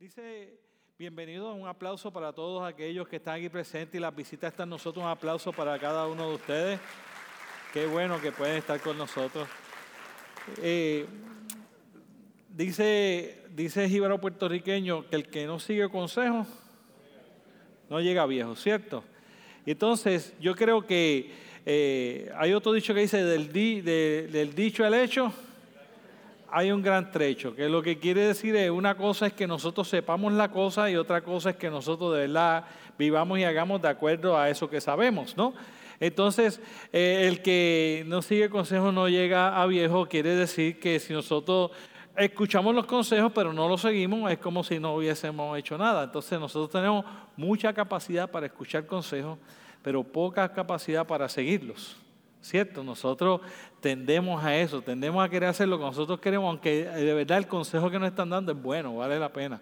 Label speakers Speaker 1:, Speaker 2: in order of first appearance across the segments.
Speaker 1: Dice, bienvenido, un aplauso para todos aquellos que están aquí presentes y las visitas están nosotros, un aplauso para cada uno de ustedes. Qué bueno que pueden estar con nosotros. Eh, dice, dice jíbaro puertorriqueño que el que no sigue consejo no llega viejo, ¿cierto? Entonces, yo creo que eh, hay otro dicho que dice del, del dicho al hecho hay un gran trecho, que lo que quiere decir es, una cosa es que nosotros sepamos la cosa y otra cosa es que nosotros de verdad vivamos y hagamos de acuerdo a eso que sabemos, ¿no? Entonces, eh, el que no sigue consejo no llega a viejo, quiere decir que si nosotros escuchamos los consejos pero no los seguimos, es como si no hubiésemos hecho nada. Entonces, nosotros tenemos mucha capacidad para escuchar consejos, pero poca capacidad para seguirlos. ¿Cierto? Nosotros tendemos a eso, tendemos a querer hacer lo que nosotros queremos, aunque de verdad el consejo que nos están dando es bueno, vale la pena.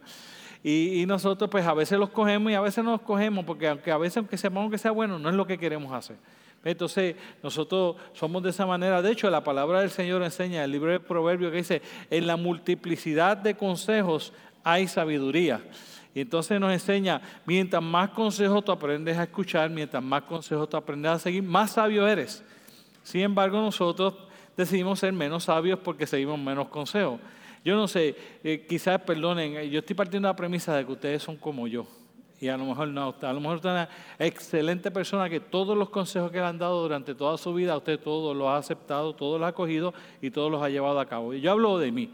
Speaker 1: Y, nosotros pues a veces los cogemos y a veces no los cogemos, porque aunque a veces aunque sepamos que sea bueno, no es lo que queremos hacer. Entonces nosotros somos de esa manera. De hecho, la palabra del Señor enseña, el libro de Proverbios que dice, en la multiplicidad de consejos hay sabiduría. Y entonces nos enseña, mientras más consejos tú aprendes a escuchar, mientras más consejos tú aprendes a seguir, más sabio eres. Sin embargo, nosotros decidimos ser menos sabios porque seguimos menos consejos. Yo no sé, eh, quizás perdonen, eh, yo estoy partiendo de la premisa de que ustedes son como yo. Y a lo mejor no, a lo mejor usted es una excelente persona que todos los consejos que le han dado durante toda su vida, usted todos los ha aceptado, todos los ha cogido y todos los ha llevado a cabo. Y yo hablo de mí.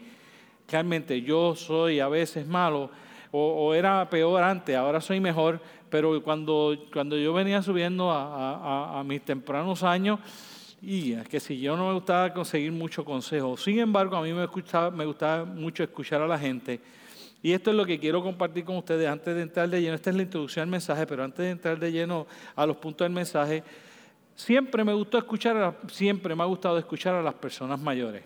Speaker 1: Realmente yo soy a veces malo, o, era peor antes, ahora soy mejor, pero cuando, cuando yo venía subiendo a mis tempranos años, y es que si yo no me gustaba conseguir mucho consejo, sin embargo, a mí me gustaba, me gustaba mucho escuchar a la gente. Y esto es lo que quiero compartir con ustedes antes de entrar de lleno. Esta es la introducción al mensaje, pero antes de entrar de lleno a los puntos del mensaje, siempre me gustó escuchar, siempre me ha gustado escuchar a las personas mayores.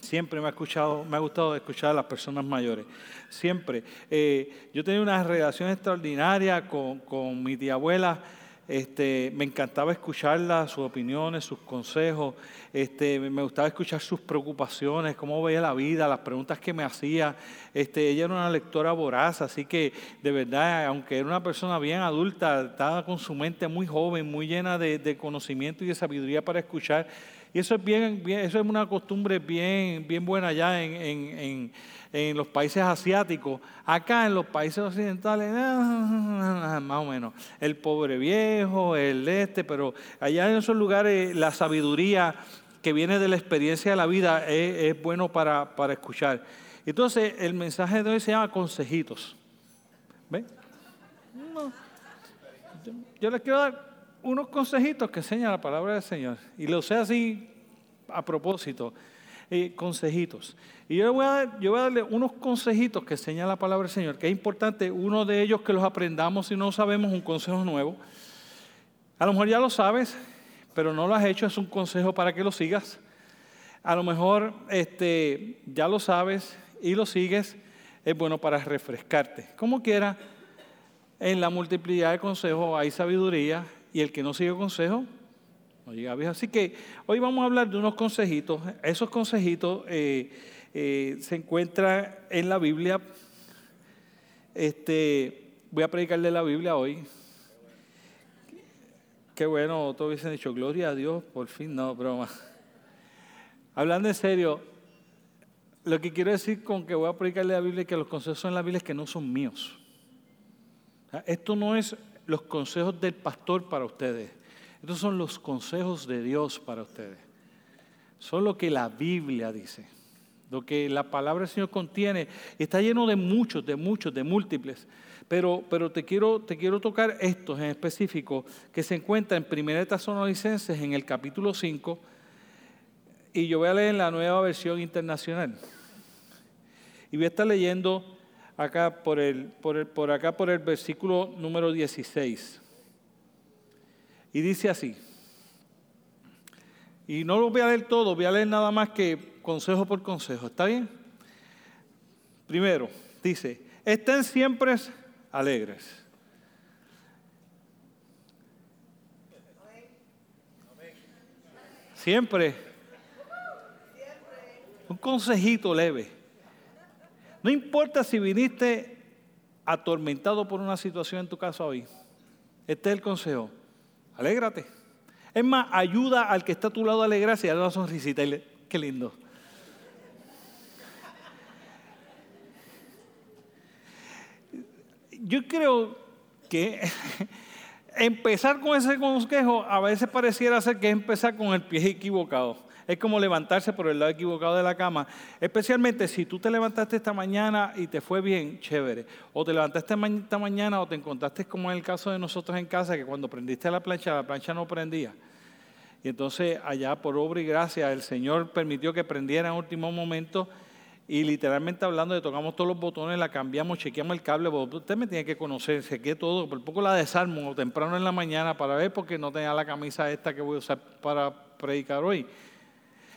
Speaker 1: Siempre me ha, escuchado, me ha gustado escuchar a las personas mayores. Siempre. Eh, yo tenía una relación extraordinaria con, con mi tía abuela este, me encantaba escucharla, sus opiniones, sus consejos, este, me gustaba escuchar sus preocupaciones, cómo veía la vida, las preguntas que me hacía. Este, ella era una lectora voraz, así que de verdad, aunque era una persona bien adulta, estaba con su mente muy joven, muy llena de, conocimiento y de sabiduría para escuchar. Y eso es bien, eso es una costumbre bien, bien buena allá en en los países asiáticos, acá en los países occidentales, más o menos, el pobre viejo, el este, pero allá en esos lugares la sabiduría que viene de la experiencia de la vida es, bueno para, escuchar. Entonces, el mensaje de hoy se llama consejitos. ¿Ven? Yo les quiero dar unos consejitos que enseña la palabra del Señor. Y lo sé así a propósito. Eh, consejitos. Y yo voy, a, yo voy a darle unos consejitos que enseña la palabra del Señor, que es importante, uno de ellos que los aprendamos si no sabemos un consejo nuevo. A lo mejor ya lo sabes, pero no lo has hecho, es un consejo para que lo sigas. A lo mejor este, ya lo sabes y lo sigues, es bueno para refrescarte. Como quiera, en la multiplicidad de consejos hay sabiduría y el que no sigue consejo Así que hoy vamos a hablar de unos consejitos. Esos consejitos eh, eh, se encuentran en la Biblia. Este, voy a predicarle la Biblia hoy. Qué bueno, todos hubiesen dicho, gloria a Dios, por fin, no, broma. Hablando en serio, lo que quiero decir con que voy a predicarle la Biblia y que los consejos en la Biblia es que no son míos. Esto no es los consejos del pastor para ustedes. Estos son los consejos de Dios para ustedes. Son lo que la Biblia dice, lo que la palabra del Señor contiene. Está lleno de muchos, de muchos, de múltiples. Pero, pero te, quiero, te quiero tocar estos en específico que se encuentran en 1 Tesalonicenses en el capítulo 5. Y yo voy a leer la nueva versión internacional. Y voy a estar leyendo acá por, el, por, el, por acá por el versículo número 16. Y dice así. Y no lo voy a leer todo, voy a leer nada más que consejo por consejo. ¿Está bien? Primero, dice, estén siempre alegres. Siempre. Un consejito leve. No importa si viniste atormentado por una situación en tu casa hoy, este es el consejo. Alégrate. Es más, ayuda al que está a tu lado a alegrarse y a una sonrisita. Qué lindo. Yo creo que empezar con ese consejo a veces pareciera ser que es empezar con el pie equivocado. Es como levantarse por el lado equivocado de la cama. Especialmente si tú te levantaste esta mañana y te fue bien, chévere. O te levantaste esta mañana o te encontraste como en el caso de nosotros en casa, que cuando prendiste la plancha, la plancha no prendía. Y entonces allá por obra y gracia el Señor permitió que prendiera en último momento y literalmente hablando de tocamos todos los botones, la cambiamos, chequeamos el cable, usted me tiene que conocer, chequeé todo, por poco la desarmo temprano en la mañana para ver porque no tenía la camisa esta que voy a usar para predicar hoy.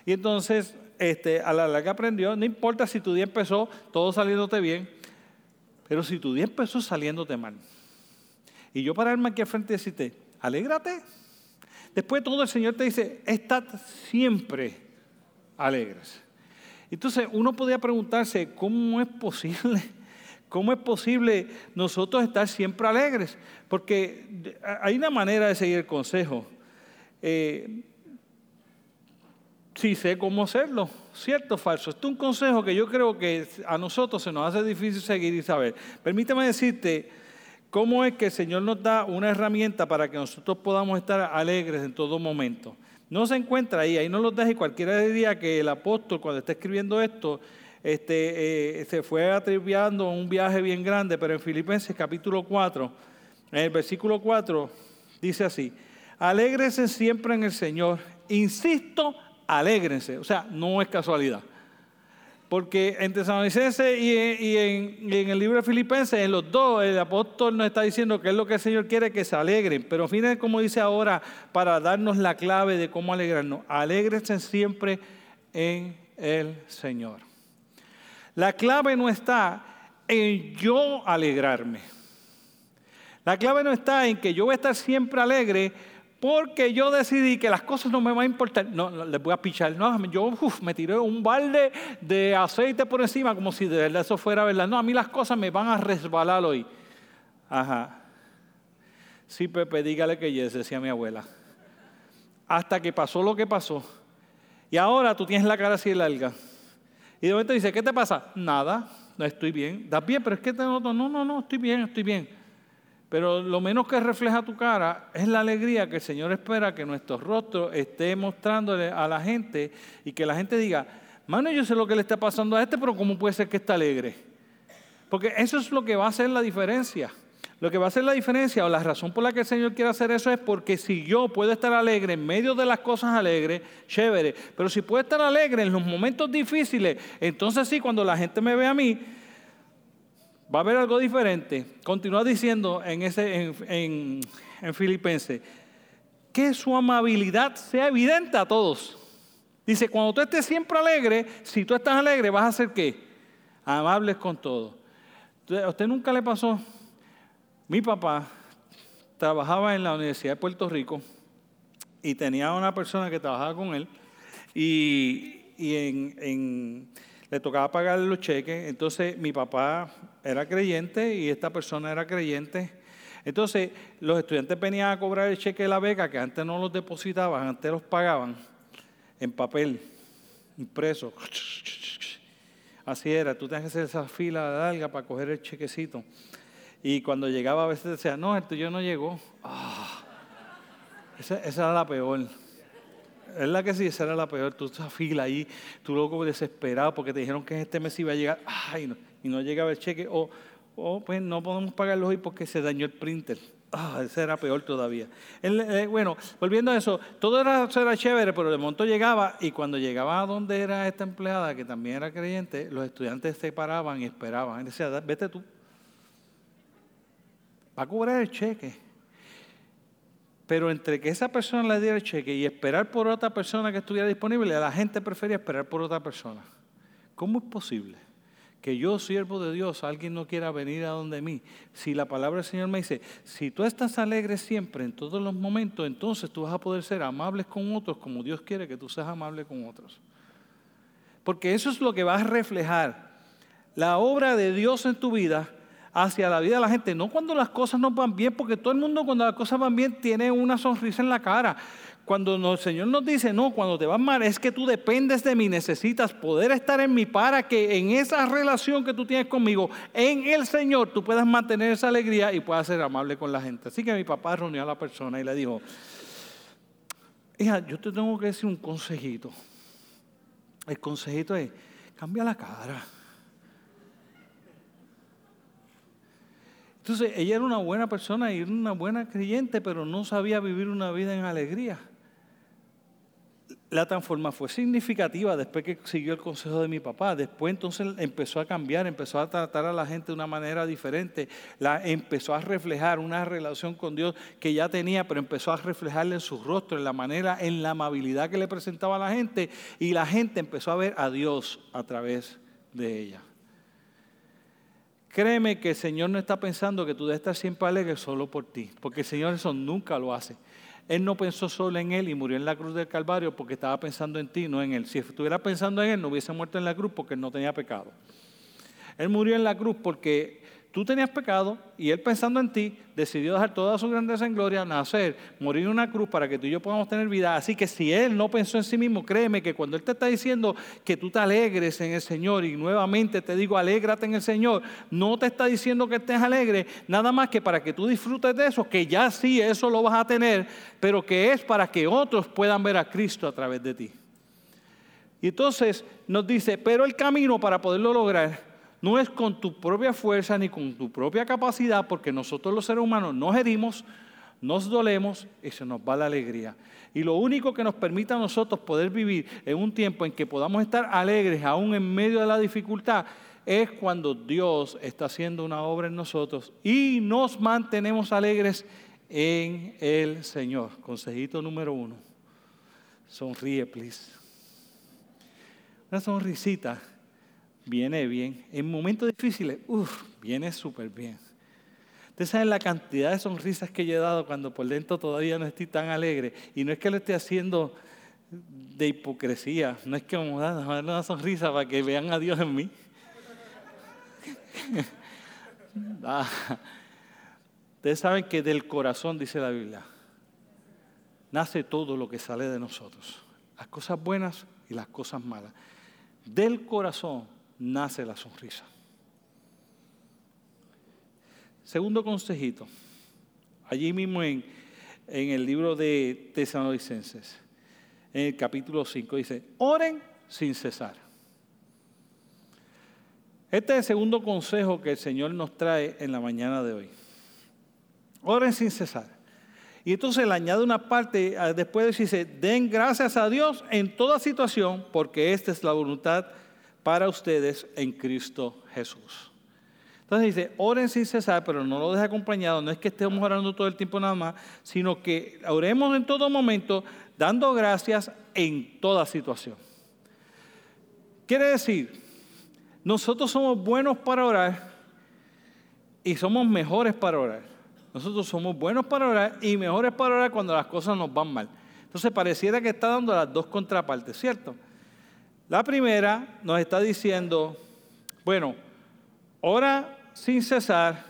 Speaker 1: Y entonces, este, a la larga aprendió, no importa si tu día empezó todo saliéndote bien, pero si tu día empezó saliéndote mal. Y yo pararme aquí al frente y alégrate. Después de todo el Señor te dice, estad siempre alegres. Entonces uno podría preguntarse, ¿cómo es posible? ¿Cómo es posible nosotros estar siempre alegres? Porque hay una manera de seguir el consejo. Eh, sí sé cómo hacerlo, cierto o falso. Esto es un consejo que yo creo que a nosotros se nos hace difícil seguir y saber. Permíteme decirte cómo es que el Señor nos da una herramienta para que nosotros podamos estar alegres en todo momento. No se encuentra ahí, ahí no lo deje. Cualquiera diría que el apóstol, cuando está escribiendo esto, este, eh, se fue atribuando un viaje bien grande, pero en Filipenses capítulo 4, en el versículo 4, dice así: Alégrense siempre en el Señor. Insisto, alégrense. O sea, no es casualidad. Porque en Tesalonicenses y, y en, el libro de Filipenses, en los dos, el apóstol nos está diciendo que es lo que el Señor quiere que se alegren. Pero fíjense como dice ahora, para darnos la clave de cómo alegrarnos. Alégrense siempre en el Señor. La clave no está en yo alegrarme. La clave no está en que yo voy a estar siempre alegre porque yo decidí que las cosas no me van a importar. No, les voy a pichar. No, yo me tiré un balde de aceite por encima como si de verdad eso fuera verdad. No, a mí las cosas me van a resbalar hoy. Ajá. Sí, Pepe, dígale que yes, decía mi abuela. Hasta que pasó lo que pasó. Y ahora tú tienes la cara así larga. Y de momento dice, ¿qué te pasa? Nada, no estoy bien. ¿Das bien? Pero es que te noto. No, no, no, estoy bien, estoy bien. Pero lo menos que refleja tu cara es la alegría que el Señor espera que nuestro rostro esté mostrándole a la gente y que la gente diga, mano, yo sé lo que le está pasando a este, pero ¿cómo puede ser que está alegre? Porque eso es lo que va a hacer la diferencia. Lo que va a hacer la diferencia o la razón por la que el Señor quiere hacer eso es porque si yo puedo estar alegre en medio de las cosas alegres, chévere, pero si puedo estar alegre en los momentos difíciles, entonces sí, cuando la gente me ve a mí, va a haber algo diferente. Continúa diciendo en, ese, en, en, Filipenses que su amabilidad sea evidente a todos. Dice, cuando tú estés siempre alegre, si tú estás alegre, vas a ser qué? Amables con todos. ¿A usted nunca le pasó? Mi papá trabajaba en la Universidad de Puerto Rico y tenía una persona que trabajaba con él y, en le tocaba pagar los cheques. Entonces mi papá era creyente y esta persona era creyente. Entonces los estudiantes venían a cobrar el cheque de la beca, que antes no los depositaban, antes los pagaban en papel, impreso. Así era, tú tenías que hacer esa fila larga para coger el chequecito. Y cuando llegaba a veces decía, no, el tuyo no llegó. Ah, esa era la peor. Es la que sí, esa era la peor. Tú esa fila ahí, tú loco desesperado porque te dijeron que este mes iba a llegar ay, no, y no llegaba el cheque. O, pues no podemos pagarlo hoy porque se dañó el printer. Ah, ese era peor todavía. Eh, bueno, volviendo a eso, todo era, era chévere, pero de momento llegaba y cuando llegaba a donde era esta empleada, que también era creyente, los estudiantes se paraban y esperaban. Y decía, vete tú. Va a cobrar el cheque. Pero entre que esa persona le diera el cheque y esperar por otra persona que estuviera disponible, la gente prefería esperar por otra persona. ¿Cómo es posible que yo, siervo de Dios, alguien no quiera venir a donde mí? Si la palabra del Señor me dice, si tú estás alegre siempre, en todos los momentos, entonces tú vas a poder ser amables con otros como Dios quiere que tú seas amable con otros. Porque eso es lo que va a reflejar la obra de Dios en tu vida hacia la vida de la gente, no cuando las cosas no van bien, porque todo el mundo cuando las cosas van bien tiene una sonrisa en la cara. Cuando el Señor nos dice, no, cuando te va mal, es que tú dependes de mí, necesitas poder estar en mí para que en esa relación que tú tienes conmigo, en el Señor, tú puedas mantener esa alegría y puedas ser amable con la gente. Así que mi papá reunió a la persona y le dijo, hija, yo te tengo que decir un consejito. El consejito es, cambia la cara. Entonces, ella era una buena persona y una buena creyente, pero no sabía vivir una vida en alegría. La transformación fue significativa después que siguió el consejo de mi papá. Después entonces empezó a cambiar, empezó a tratar a la gente de una manera diferente. La, empezó a reflejar una relación con Dios que ya tenía, pero empezó a reflejarle en su rostro, en la manera, en la amabilidad que le presentaba a la gente. Y la gente empezó a ver a Dios a través de ella. Créeme que el Señor no está pensando que tú debes estar siempre alegre solo por ti, porque el Señor eso nunca lo hace. Él no pensó solo en Él y murió en la cruz del Calvario porque estaba pensando en ti, no en Él. Si estuviera pensando en Él, no hubiese muerto en la cruz porque no tenía pecado. Él murió en la cruz porque Tú tenías pecado y Él pensando en ti decidió dejar toda su grandeza en gloria, nacer, morir en una cruz para que tú y yo podamos tener vida. Así que si Él no pensó en sí mismo, créeme que cuando Él te está diciendo que tú te alegres en el Señor y nuevamente te digo, alégrate en el Señor, no te está diciendo que estés alegre, nada más que para que tú disfrutes de eso, que ya sí eso lo vas a tener, pero que es para que otros puedan ver a Cristo a través de ti. Y entonces nos dice, pero el camino para poderlo lograr no es con tu propia fuerza ni con tu propia capacidad, porque nosotros los seres humanos nos herimos, nos dolemos y se nos va la alegría. Y lo único que nos permite a nosotros poder vivir en un tiempo en que podamos estar alegres aún en medio de la dificultad es cuando Dios está haciendo una obra en nosotros y nos mantenemos alegres en el Señor. Consejito número uno. Sonríe, please. Una sonrisita viene bien. En momentos difíciles, uff, viene súper bien. Ustedes saben la cantidad de sonrisas que yo he dado cuando por dentro todavía no estoy tan alegre. Y no es que lo esté haciendo de hipocresía, no es que vamos a darle una sonrisa para que vean a Dios en mí. Ah. Ustedes saben que del corazón, dice la Biblia, nace todo lo que sale de nosotros. Las cosas buenas y las cosas malas. Del corazón nace la sonrisa. Segundo consejito, allí mismo en, el libro de Tesalonicenses, en el capítulo 5, dice, oren sin cesar. Este es el segundo consejo que el Señor nos trae en la mañana de hoy. Oren sin cesar. Y entonces le añade una parte, ah, después dice, den gracias a Dios en toda situación, porque esta es la voluntad para ustedes en Cristo Jesús. Entonces dice, oren sin cesar, pero no lo deje acompañado, no es que estemos orando todo el tiempo nada más, sino que oremos en todo momento, dando gracias en toda situación. Quiere decir, nosotros somos buenos para orar y somos mejores para orar. Nosotros somos buenos para orar y mejores para orar cuando las cosas nos van mal. Entonces pareciera que está dando las dos contrapartes, ¿cierto? La primera nos está diciendo, bueno, ora sin cesar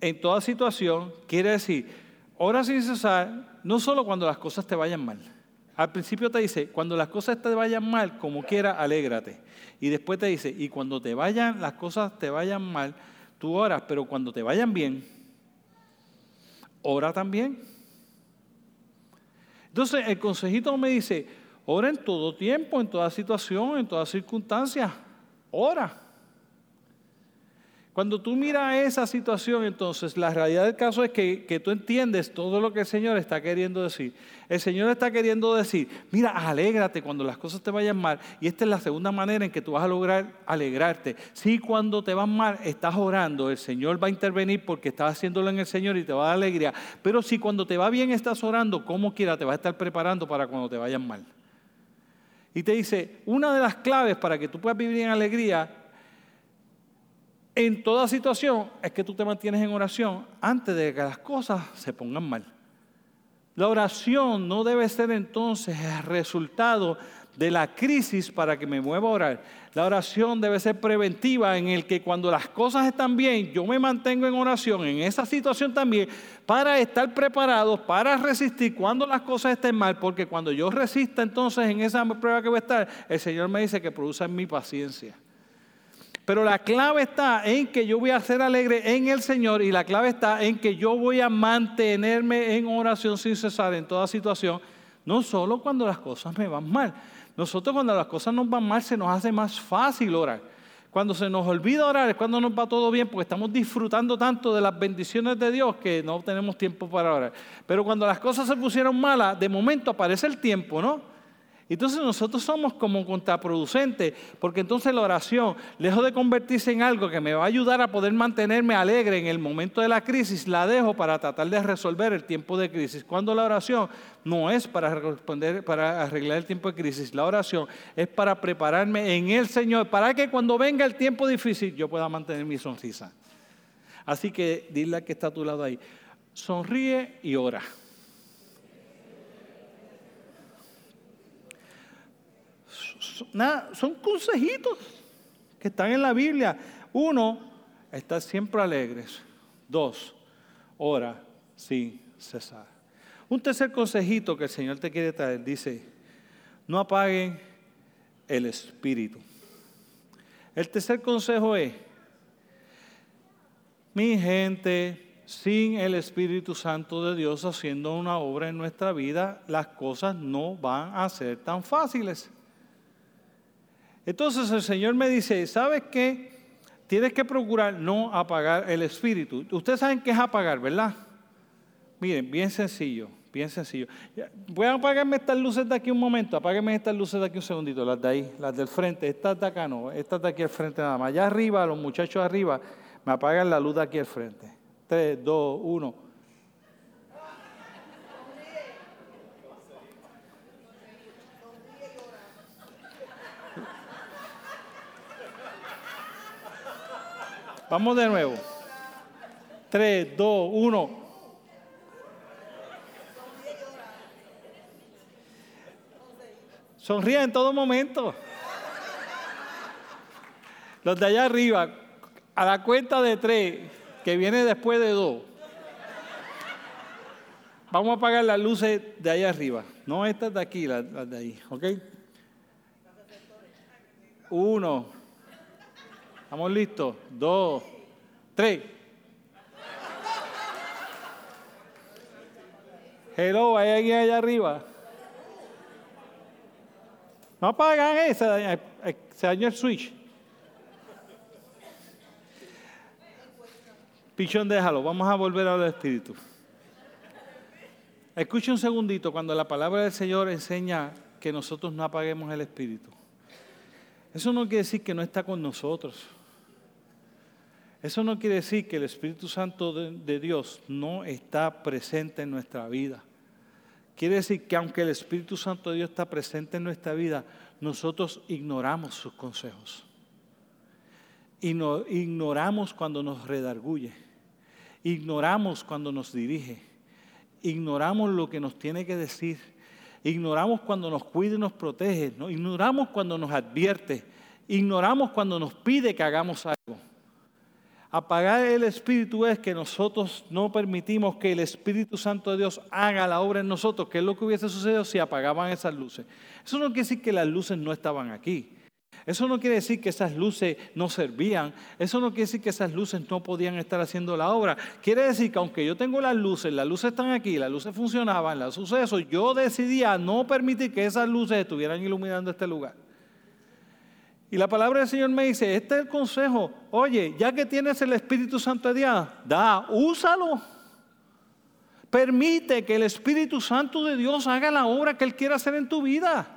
Speaker 1: en toda situación, quiere decir, ora sin cesar no solo cuando las cosas te vayan mal. Al principio te dice, cuando las cosas te vayan mal, como quiera, alégrate. Y después te dice, y cuando te vayan, las cosas te vayan mal, tú oras, pero cuando te vayan bien, ora también. Entonces el consejito me dice, Ora en todo tiempo, en toda situación, en toda circunstancia. Ora. Cuando tú miras esa situación, entonces la realidad del caso es que, que, tú entiendes todo lo que el Señor está queriendo decir. El Señor está queriendo decir, mira, alégrate cuando las cosas te vayan mal. Y esta es la segunda manera en que tú vas a lograr alegrarte. Si cuando te van mal estás orando, el Señor va a intervenir porque estás haciéndolo en el Señor y te va a dar alegría. Pero si cuando te va bien estás orando, como quiera, te vas a estar preparando para cuando te vayan mal. Y te dice, una de las claves para que tú puedas vivir en alegría en toda situación es que tú te mantienes en oración antes de que las cosas se pongan mal. La oración no debe ser entonces el resultado de la crisis para que me mueva a orar. La oración debe ser preventiva en el que cuando las cosas están bien, yo me mantengo en oración en esa situación también para estar preparado, para resistir cuando las cosas estén mal, porque cuando yo resista entonces en esa prueba que voy a estar, el Señor me dice que produce mi paciencia. Pero la clave está en que yo voy a ser alegre en el Señor y la clave está en que yo voy a mantenerme en oración sin cesar en toda situación, no solo cuando las cosas me van mal. Nosotros cuando las cosas nos van mal se nos hace más fácil orar. Cuando se nos olvida orar es cuando nos va todo bien porque estamos disfrutando tanto de las bendiciones de Dios que no tenemos tiempo para orar. Pero cuando las cosas se pusieron malas, de momento aparece el tiempo, ¿no? Entonces nosotros somos como contraproducentes, porque entonces la oración, lejos de convertirse en algo que me va a ayudar a poder mantenerme alegre en el momento de la crisis, la dejo para tratar de resolver el tiempo de crisis. Cuando la oración no es para responder, para arreglar el tiempo de crisis, la oración es para prepararme en el Señor, para que cuando venga el tiempo difícil yo pueda mantener mi sonrisa. Así que dile que está a tu lado ahí, sonríe y ora. Son consejitos que están en la Biblia. Uno, estar siempre alegres. Dos, ora sin cesar. Un tercer consejito que el Señor te quiere traer dice, no apaguen el espíritu. El tercer consejo es, mi gente, sin el Espíritu Santo de Dios haciendo una obra en nuestra vida, las cosas no van a ser tan fáciles. Entonces el Señor me dice, ¿sabes qué? Tienes que procurar no apagar el espíritu. Ustedes saben qué es apagar, ¿verdad? Miren, bien sencillo, bien sencillo. Voy a apagarme estas luces de aquí un momento, apáguenme estas luces de aquí un segundito, las de ahí, las del frente, estas de acá no, estas de aquí al frente nada más. Allá arriba, los muchachos arriba, me apagan la luz de aquí al frente. Tres, dos, uno. Vamos de nuevo. 3, 2, 1. Sonríe en todo momento. Los de allá arriba, a la cuenta de tres, que viene después de dos. Vamos a apagar las luces de allá arriba. No estas de aquí, las, las de ahí. ¿Ok? Uno. ¿Estamos listos? Dos, tres. Hello, hay alguien allá arriba. No apagan ese, se dañó el switch. Pichón, déjalo, vamos a volver al Espíritu. Escucha un segundito cuando la palabra del Señor enseña que nosotros no apaguemos el Espíritu. Eso no quiere decir que no está con nosotros. Eso no quiere decir que el Espíritu Santo de, Dios no está presente en nuestra vida. Quiere decir que aunque el Espíritu Santo de Dios está presente en nuestra vida, nosotros ignoramos sus consejos. Y ignoramos cuando nos redarguye. Ignoramos cuando nos dirige. Ignoramos lo que nos tiene que decir. Ignoramos cuando nos cuida y nos protege. Ignoramos cuando nos advierte. Ignoramos cuando nos pide que hagamos algo. Apagar el Espíritu es que nosotros no permitimos que el Espíritu Santo de Dios haga la obra en nosotros, que es lo que hubiese sucedido si apagaban esas luces. Eso no quiere decir que las luces no estaban aquí. Eso no quiere decir que esas luces no servían. Eso no quiere decir que esas luces no podían estar haciendo la obra. Quiere decir que aunque yo tengo las luces, las luces están aquí, las luces funcionaban, las sucesos, yo decidía no permitir que esas luces estuvieran iluminando este lugar. Y la palabra del Señor me dice, este es el consejo, oye, ya que tienes el Espíritu Santo de Dios, da, úsalo. Permite que el Espíritu Santo de Dios haga la obra que Él quiere hacer en tu vida.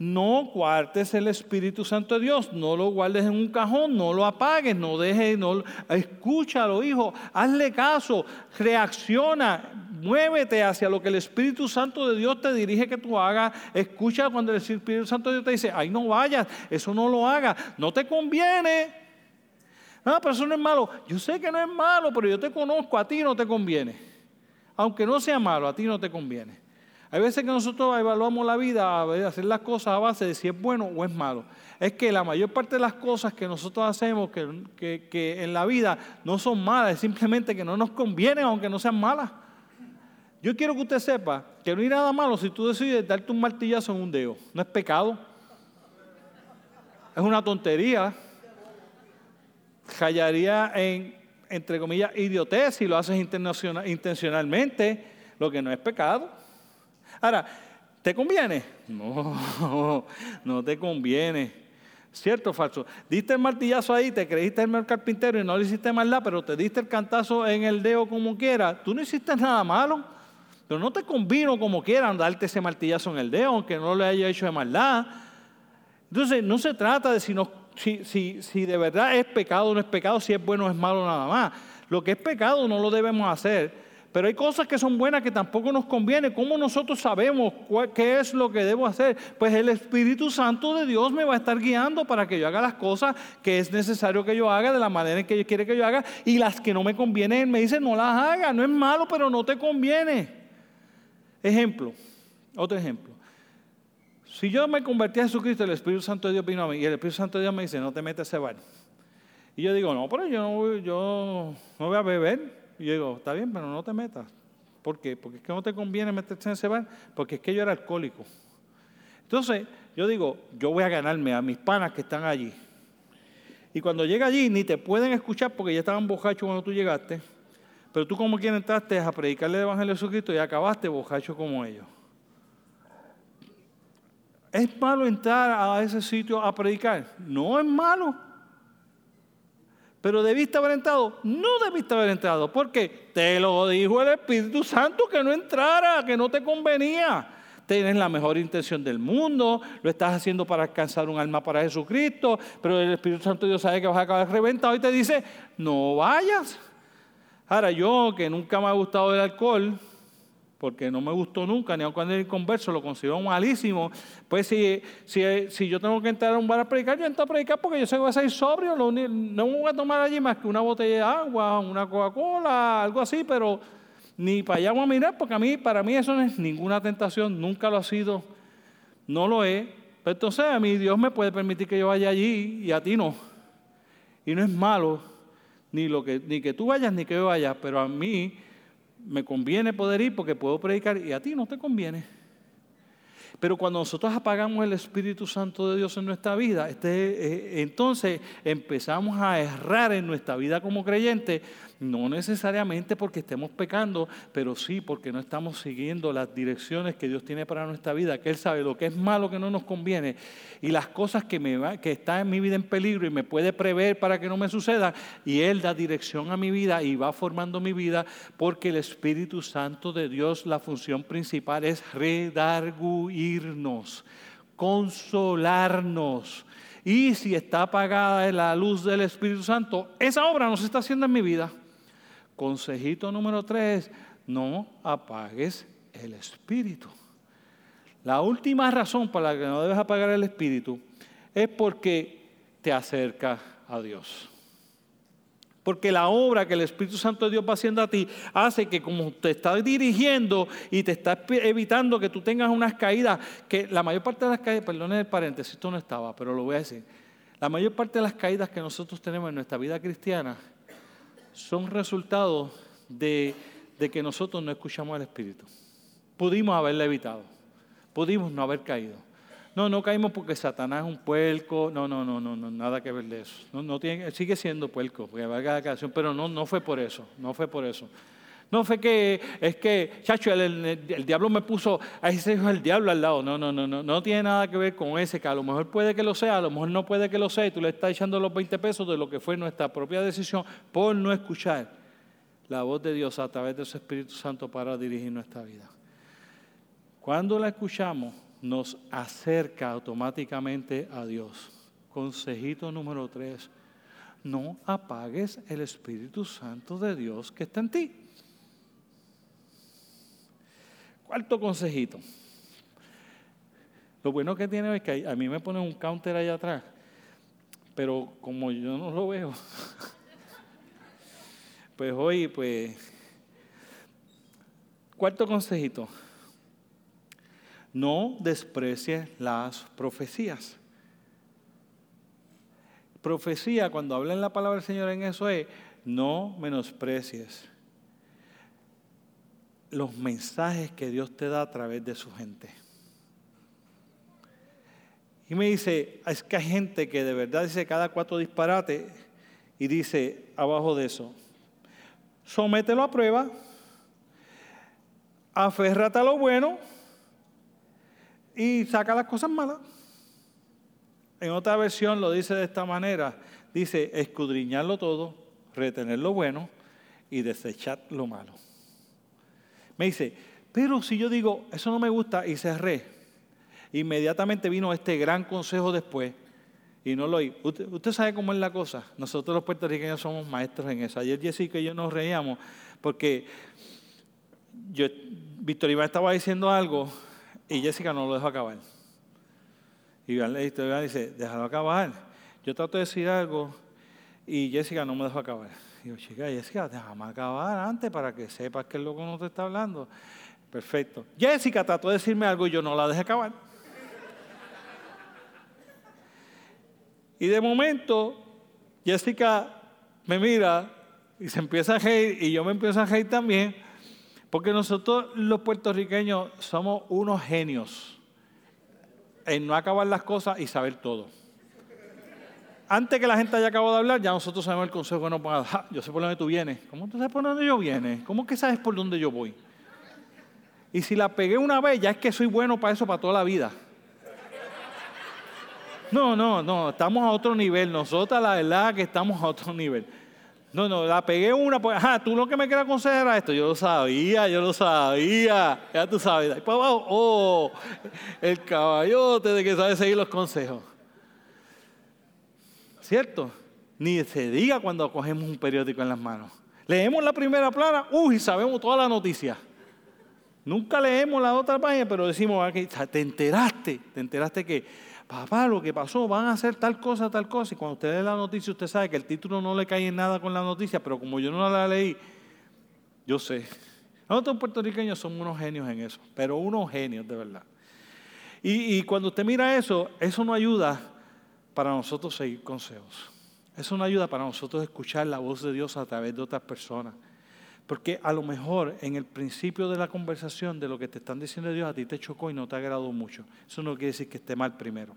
Speaker 1: No cuartes el Espíritu Santo de Dios, no lo guardes en un cajón, no lo apagues, no dejes, no, escúchalo, hijo, hazle caso, reacciona, muévete hacia lo que el Espíritu Santo de Dios te dirige que tú hagas. Escucha cuando el Espíritu Santo de Dios te dice, ay, no vayas, eso no lo hagas, no te conviene. No, pero eso no es malo. Yo sé que no es malo, pero yo te conozco, a ti no te conviene. Aunque no sea malo, a ti no te conviene. Hay veces que nosotros evaluamos la vida, a hacer las cosas a base de si es bueno o es malo. Es que la mayor parte de las cosas que nosotros hacemos que, que en la vida no son malas, es simplemente que no nos convienen aunque no sean malas. Yo quiero que usted sepa que no hay nada malo si tú decides darte un martillazo en un dedo. No es pecado. Es una tontería. Callaría en, entre comillas, idiotez si lo haces intencionalmente, lo que no es pecado. Ahora, ¿te conviene? No, no te conviene. ¿Cierto o falso? Diste el martillazo ahí, te creíste el mejor carpintero y no le hiciste maldad, pero te diste el cantazo en el dedo como quiera. Tú no hiciste nada malo. Pero no te convino como quieran darte ese martillazo en el dedo, aunque no le haya hecho de maldad. Entonces, no se trata de si, si, si, de verdad es pecado o no es pecado, si es bueno o es malo nada más. Lo que es pecado no lo debemos hacer. Pero hay cosas que son buenas que tampoco nos conviene. ¿Cómo nosotros sabemos qué es lo que debo hacer? Pues el Espíritu Santo de Dios me va a estar guiando para que yo haga las cosas que es necesario que yo haga de la manera en que Él quiere que yo haga. Y las que no me convienen, Él me dice, no las haga. No es malo, pero no te conviene. Ejemplo, otro ejemplo. Si yo me convertí a Jesucristo, el Espíritu Santo de Dios vino a mí y el Espíritu Santo de Dios me dice, no te metas a ese bar. Y yo digo, no, pero yo no, yo no voy a beber. Y yo digo, está bien, pero no te metas. ¿Por qué? Porque es que no te conviene meterte en ese bar, porque es que yo era alcohólico. Entonces, yo digo, yo voy a ganarme a mis panas que están allí. Y cuando llega allí, ni te pueden escuchar porque ya estaban borrachos cuando tú llegaste. Pero tú como quien entraste a predicarle el Evangelio de Jesucristo y acabaste bojacho como ellos. ¿Es malo entrar a ese sitio a predicar? No es malo. Pero debiste haber entrado. No debiste haber entrado. Porque te lo dijo el Espíritu Santo que no entrara, que no te convenía. Tienes la mejor intención del mundo, lo estás haciendo para alcanzar un alma para Jesucristo, pero el Espíritu Santo Dios sabe que vas a acabar reventado y te dice, no vayas. Ahora, yo que nunca me ha gustado el alcohol, porque no me gustó nunca, ni aun cuando el converso lo considero malísimo, pues si, si, yo tengo que entrar a un bar a predicar, yo entro a predicar porque yo sé que voy a ser sobrio, no me voy a tomar allí más que una botella de agua, una Coca-Cola, algo así, pero ni para allá voy a mirar, porque a mí, para mí eso no es ninguna tentación, nunca lo ha sido, no lo es. Pero entonces a mí Dios me puede permitir que yo vaya allí y a ti no. Y no es malo, ni, lo que, ni que tú vayas ni que yo vaya, pero a mí me conviene poder ir porque puedo predicar y a ti no te conviene. Pero cuando nosotros apagamos el Espíritu Santo de Dios en nuestra vida, este, eh, entonces empezamos a errar en nuestra vida como creyentes no necesariamente porque estemos pecando, pero sí porque no estamos siguiendo las direcciones que Dios tiene para nuestra vida, que Él sabe lo que es malo, que no nos conviene, y las cosas que, me que están en mi vida en peligro y me puede prever para que no me suceda, y Él da dirección a mi vida y va formando mi vida, porque el Espíritu Santo de Dios, la función principal es consolarnos. Y si está apagada la luz del Espíritu Santo, esa obra no se está haciendo en mi vida. Consejito número tres, no apagues el espíritu. La última razón por la que no debes apagar el espíritu es porque te acerca a Dios. Porque la obra que el Espíritu Santo de Dios va haciendo a ti hace que como te está dirigiendo y te está evitando que tú tengas unas caídas, que la mayor parte de las caídas, perdón el paréntesis, esto no estaba, pero lo voy a decir. La mayor parte de las caídas que nosotros tenemos en nuestra vida cristiana son resultado de, que nosotros no escuchamos al Espíritu. Pudimos haberla evitado, pudimos no haber caído. No, no caímos porque Satanás es un puerco, no, no, no, no, no nada que ver de eso. No, no tiene, sigue siendo puerco, porque valga la canción, pero no, no fue por eso, no fue por eso. No fue que, es que, chacho, el, diablo me puso, ahí se dijo el diablo al lado. No, no, no, no, no tiene nada que ver con ese, que a lo mejor puede que lo sea, a lo mejor no puede que lo sea, y tú le estás echando los 20 pesos de lo que fue nuestra propia decisión por no escuchar la voz de Dios a través de su Espíritu Santo para dirigir nuestra vida. Cuando la escuchamos, nos acerca automáticamente a Dios. Consejito número tres, no apagues el Espíritu Santo de Dios que está en ti. Cuarto consejito. Lo bueno que tiene es que a mí me ponen un counter allá atrás, pero como yo no lo veo, pues hoy, pues, cuarto consejito. No desprecies las profecías. Profecía, cuando habla en la palabra del Señor en eso es, no menosprecies los mensajes que Dios te da a través de su gente. Y me dice, es que hay gente que de verdad dice cada cuatro disparates y dice abajo de eso, somételo a prueba, aférrate a lo bueno y saca las cosas malas. En otra versión lo dice de esta manera, dice escudriñarlo todo, retener lo bueno y desechar lo malo. Me dice, pero si yo digo, eso no me gusta y cerré, Inmediatamente vino este gran consejo después y no lo oí. Usted, sabe cómo es la cosa. Nosotros los puertorriqueños somos maestros en eso. Ayer Jessica y yo nos reíamos porque yo, Víctor Iván estaba diciendo algo y Jessica no lo dejó acabar. Y Iván dice, déjalo acabar. Yo trato de decir algo y Jessica no me dejó acabar. Y yo, chica, Jessica, déjame acabar antes para que sepas que el loco no te está hablando. Perfecto. Jessica trató de decirme algo y yo no la dejé acabar. Y de momento, Jessica me mira y se empieza a reír y yo me empiezo a reír también, porque nosotros los puertorriqueños somos unos genios en no acabar las cosas y saber todo. Antes que la gente haya acabado de hablar, ya nosotros sabemos el consejo que nos van a dar. Yo sé por dónde tú vienes. ¿Cómo tú sabes por dónde yo viene? ¿Cómo que sabes por dónde yo voy? Y si la pegué una vez, ya es que soy bueno para eso para toda la vida. No, no, no, estamos a otro nivel. Nosotros la verdad que estamos a otro nivel. No, no, la pegué una, pues, ajá, tú lo que me quieres aconsejar era esto. Yo lo sabía, yo lo sabía. Ya tú sabes. Y para abajo, oh, el caballote de que sabe seguir los consejos. ¿Cierto? Ni se diga cuando cogemos un periódico en las manos. Leemos la primera plana, uy, sabemos toda la noticia. Nunca leemos la otra página, pero decimos aquí, te enteraste, te enteraste que papá, lo que pasó, van a hacer tal cosa, tal cosa. Y cuando usted lee la noticia, usted sabe que el título no le cae en nada con la noticia, pero como yo no la leí, yo sé. Nosotros puertorriqueños somos unos genios en eso, pero unos genios de verdad. Y, y cuando usted mira eso, eso no ayuda para nosotros seguir consejos. Eso no ayuda para nosotros escuchar la voz de Dios a través de otras personas. Porque a lo mejor en el principio de la conversación de lo que te están diciendo Dios a ti te chocó y no te agradó mucho. Eso no quiere decir que esté mal primero.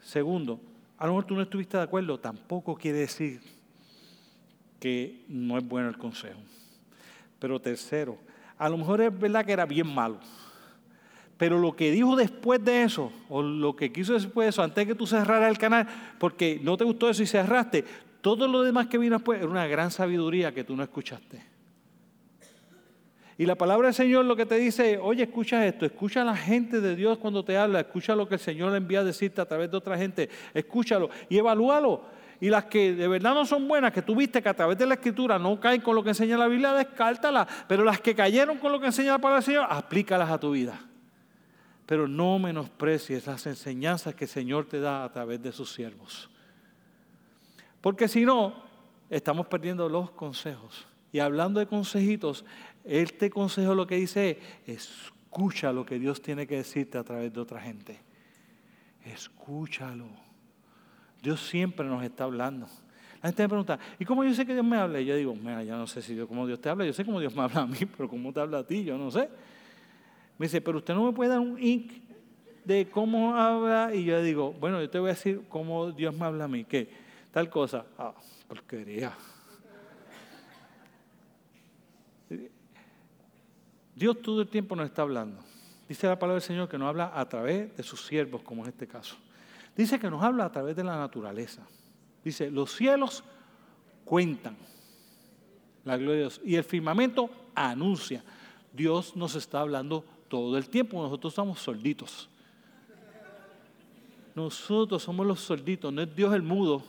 Speaker 1: Segundo, a lo mejor tú no estuviste de acuerdo, tampoco quiere decir que no es bueno el consejo. Pero tercero, a lo mejor es verdad que era bien malo. Pero lo que dijo después de eso, o lo que quiso después de eso, antes de que tú cerraras el canal, porque no te gustó eso y cerraste, todo lo demás que vino después era una gran sabiduría que tú no escuchaste. Y la palabra del Señor lo que te dice, oye, escucha esto, escucha a la gente de Dios cuando te habla, escucha lo que el Señor le envía a decirte a través de otra gente, escúchalo y evalúalo. Y las que de verdad no son buenas, que tú viste que a través de la escritura no caen con lo que enseña la Biblia, descártalas. Pero las que cayeron con lo que enseña la palabra del Señor, aplícalas a tu vida. Pero no menosprecies las enseñanzas que el Señor te da a través de sus siervos. Porque si no, estamos perdiendo los consejos. Y hablando de consejitos, este consejo lo que dice es, escucha lo que Dios tiene que decirte a través de otra gente. Escúchalo. Dios siempre nos está hablando. La gente me pregunta, ¿y cómo yo sé que Dios me habla? Y yo digo, mira, yo no sé si Dios, cómo Dios te habla, yo sé cómo Dios me habla a mí, pero cómo te habla a ti, yo no sé. Me dice, pero usted no me puede dar un ink de cómo habla. Y yo digo, bueno, yo te voy a decir cómo Dios me habla a mí. ¿Qué? Tal cosa. Ah, porquería. Dios todo el tiempo nos está hablando. Dice la palabra del Señor que nos habla a través de sus siervos, como en este caso. Dice que nos habla a través de la naturaleza. Dice, los cielos cuentan la gloria de Dios y el firmamento anuncia. Dios nos está hablando todo el tiempo, nosotros somos solditos. Nosotros somos los solditos, no es Dios el mudo,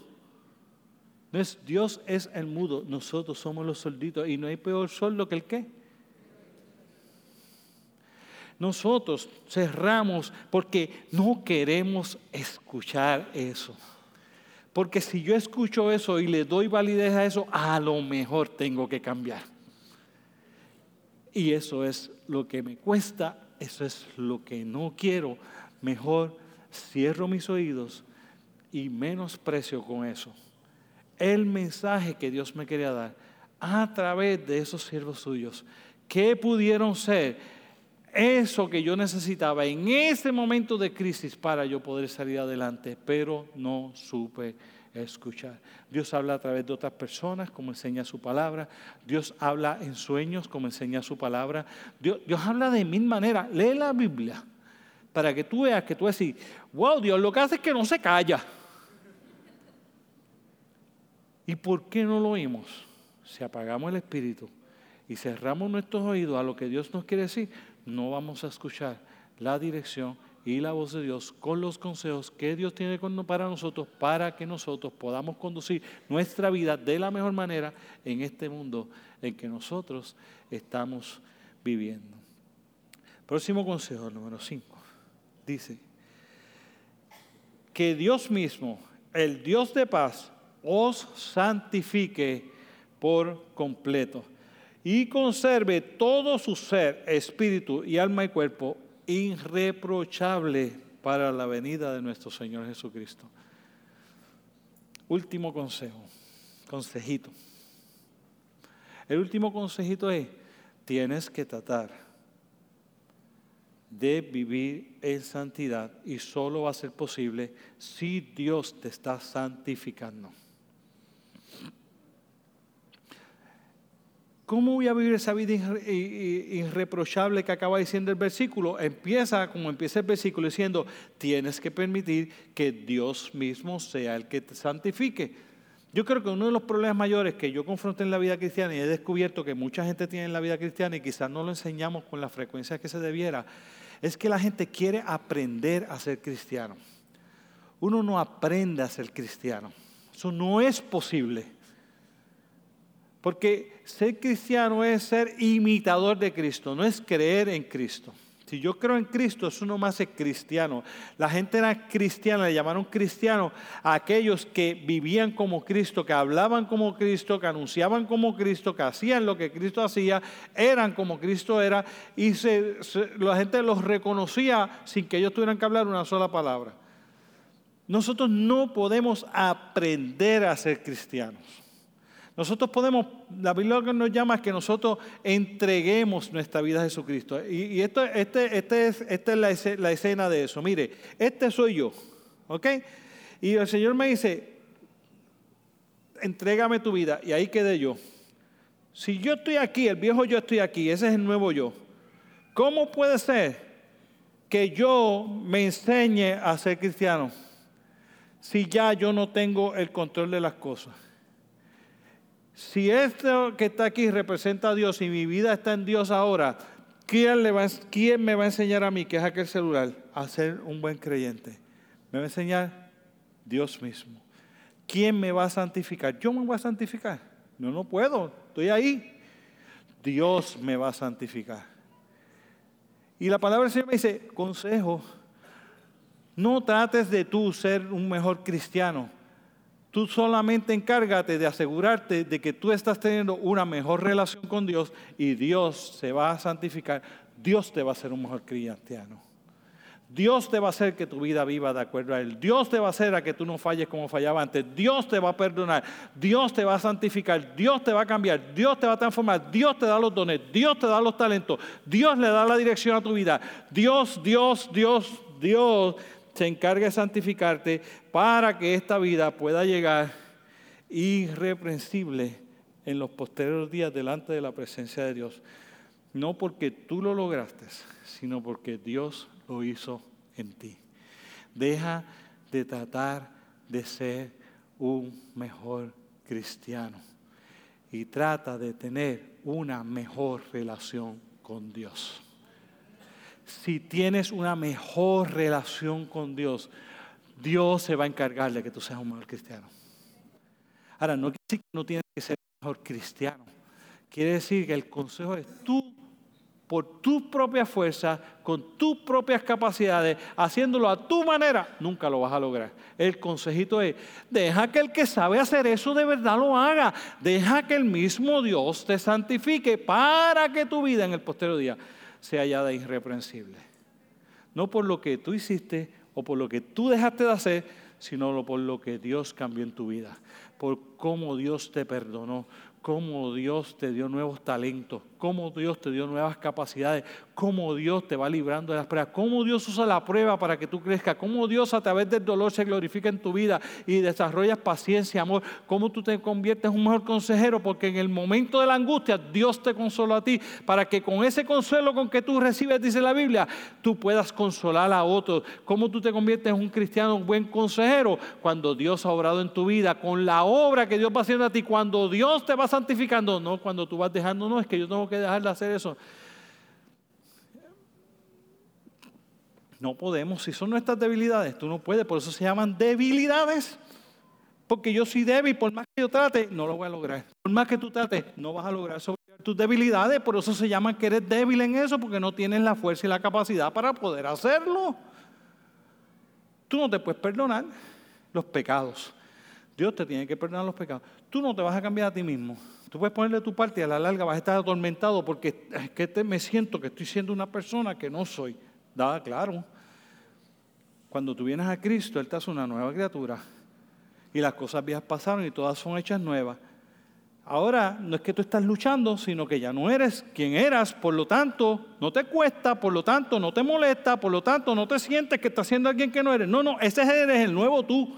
Speaker 1: no es Dios es el mudo, nosotros somos los solditos y no hay peor sordo que el qué. Nosotros cerramos porque no queremos escuchar eso. Porque si yo escucho eso y le doy validez a eso, a lo mejor tengo que cambiar. Y eso es lo que me cuesta eso es lo que no quiero, mejor cierro mis oídos y menosprecio con eso. El mensaje que Dios me quería dar a través de esos siervos suyos, que pudieron ser eso que yo necesitaba en ese momento de crisis para yo poder salir adelante, pero no supe escuchar. Dios habla a través de otras personas, como enseña su palabra. Dios habla en sueños, como enseña su palabra. Dios, habla de mil maneras. Lee la Biblia para que tú veas que tú decís, wow, Dios lo que hace es que no se calla. ¿Y por qué no lo oímos? Si apagamos el espíritu y cerramos nuestros oídos a lo que Dios nos quiere decir, no vamos a escuchar la dirección y la voz de Dios con los consejos que Dios tiene para nosotros para que nosotros podamos conducir nuestra vida de la mejor manera en este mundo en que nosotros estamos viviendo. Próximo consejo, número 5. Dice, que Dios mismo, el Dios de paz, os santifique por completo y conserve todo su ser, espíritu y alma y cuerpo irreprochable para la venida de nuestro Señor Jesucristo. Último consejo, consejito. El último consejito es, tienes que tratar de vivir en santidad y solo va a ser posible si Dios te está santificando. ¿Cómo voy a vivir esa vida irreprochable que acaba diciendo el versículo? Empieza como empieza el versículo diciendo, tienes que permitir que Dios mismo sea el que te santifique. Yo creo que uno de los problemas mayores que yo confronté en la vida cristiana y he descubierto que mucha gente tiene en la vida cristiana y quizás no lo enseñamos con la frecuencia que se debiera, es que la gente quiere aprender a ser cristiano. Uno no aprende a ser cristiano. Eso no es posible. Porque ser cristiano es ser imitador de Cristo, no es creer en Cristo. Si yo creo en Cristo, eso no me hace cristiano. La gente era cristiana, le llamaron cristiano a aquellos que vivían como Cristo, que hablaban como Cristo, que anunciaban como Cristo, que hacían lo que Cristo hacía, eran como Cristo era, y la gente los reconocía sin que ellos tuvieran que hablar una sola palabra. Nosotros no podemos aprender a ser cristianos. Nosotros podemos, la Biblia que nos llama es que nosotros entreguemos nuestra vida a Jesucristo. Y, esto, este, este es, esta es la escena, de eso. Mire, este soy yo, ¿ok? Y el Señor me dice, entrégame tu vida. Y ahí quedé yo. Si yo estoy aquí, el viejo yo estoy aquí, ese es el nuevo yo. ¿Cómo puede ser que yo me enseñe a ser cristiano si ya yo no tengo el control de las cosas? Si esto que está aquí representa a Dios y mi vida está en Dios ahora, ¿quién, me va a enseñar a mí, que es aquel celular, a ser un buen creyente? Me va a enseñar Dios mismo. ¿Quién me va a santificar? Yo me voy a santificar. No, no puedo. Estoy ahí. Dios me va a santificar. Y la palabra del Señor me dice, consejo, no trates de tú ser un mejor cristiano Tú solamente encárgate de asegurarte de que tú estás teniendo una mejor relación con Dios y Dios se va a santificar. Dios te va a hacer un mejor cristiano. Dios te va a hacer que tu vida viva de acuerdo a Él. Dios te va a hacer a que tú no falles como fallaba antes. Dios te va a perdonar. Dios te va a santificar. Dios te va a cambiar. Dios te va a transformar. Dios te da los dones. Dios te da los talentos. Dios le da la dirección a tu vida. Dios, Dios, Dios, Dios se encargue de santificarte para que esta vida pueda llegar irreprensible en los posteriores días delante de la presencia de Dios. No porque tú lo lograste, sino porque Dios lo hizo en ti. Deja de tratar de ser un mejor cristiano y trata de tener una mejor relación con Dios si tienes una mejor relación con Dios, Dios se va a encargar de que tú seas un mejor cristiano. Ahora, no quiere decir que no tienes que ser mejor cristiano. Quiere decir que el consejo es tú, por tu propia fuerza, con tus propias capacidades, haciéndolo a tu manera, nunca lo vas a lograr. El consejito es, deja que el que sabe hacer eso de verdad lo haga. Deja que el mismo Dios te santifique para que tu vida en el posterior día sea hallada irreprensible. No por lo que tú hiciste o por lo que tú dejaste de hacer, sino por lo que Dios cambió en tu vida, por cómo Dios te perdonó, cómo Dios te dio nuevos talentos, cómo Dios te dio nuevas capacidades, cómo Dios te va librando de las pruebas, cómo Dios usa la prueba para que tú crezcas, cómo Dios a través del dolor se glorifica en tu vida y desarrollas paciencia, amor, cómo tú te conviertes en un mejor consejero, porque en el momento de la angustia Dios te consoló a ti para que con ese consuelo con que tú recibes, dice la Biblia, tú puedas consolar a otros. Cómo tú te conviertes en un cristiano, un buen consejero, cuando Dios ha obrado en tu vida, con la obra que Dios va haciendo a ti, cuando Dios te va santificando, no cuando tú vas dejando, no, es que yo tengo que dejar de hacer eso. No podemos, si son nuestras debilidades, tú no puedes, por eso se llaman debilidades. Porque yo soy débil, por más que yo trate, no lo voy a lograr. Por más que tú trates, no vas a lograr sobre tus debilidades, por eso se llama que eres débil en eso, porque no tienes la fuerza y la capacidad para poder hacerlo. Tú no te puedes perdonar los pecados. Dios te tiene que perdonar los pecados. Tú no te vas a cambiar a ti mismo. Tú puedes ponerle tu parte y a la larga vas a estar atormentado porque es que me siento que estoy siendo una persona que no soy. Da claro. Cuando tú vienes a Cristo, Él te hace una nueva criatura. Y las cosas viejas pasaron y todas son hechas nuevas. Ahora no es que tú estás luchando, sino que ya no eres quien eras, por lo tanto no te cuesta, por lo tanto no te molesta, por lo tanto no te sientes que estás siendo alguien que no eres. No, no, ese eres el nuevo tú.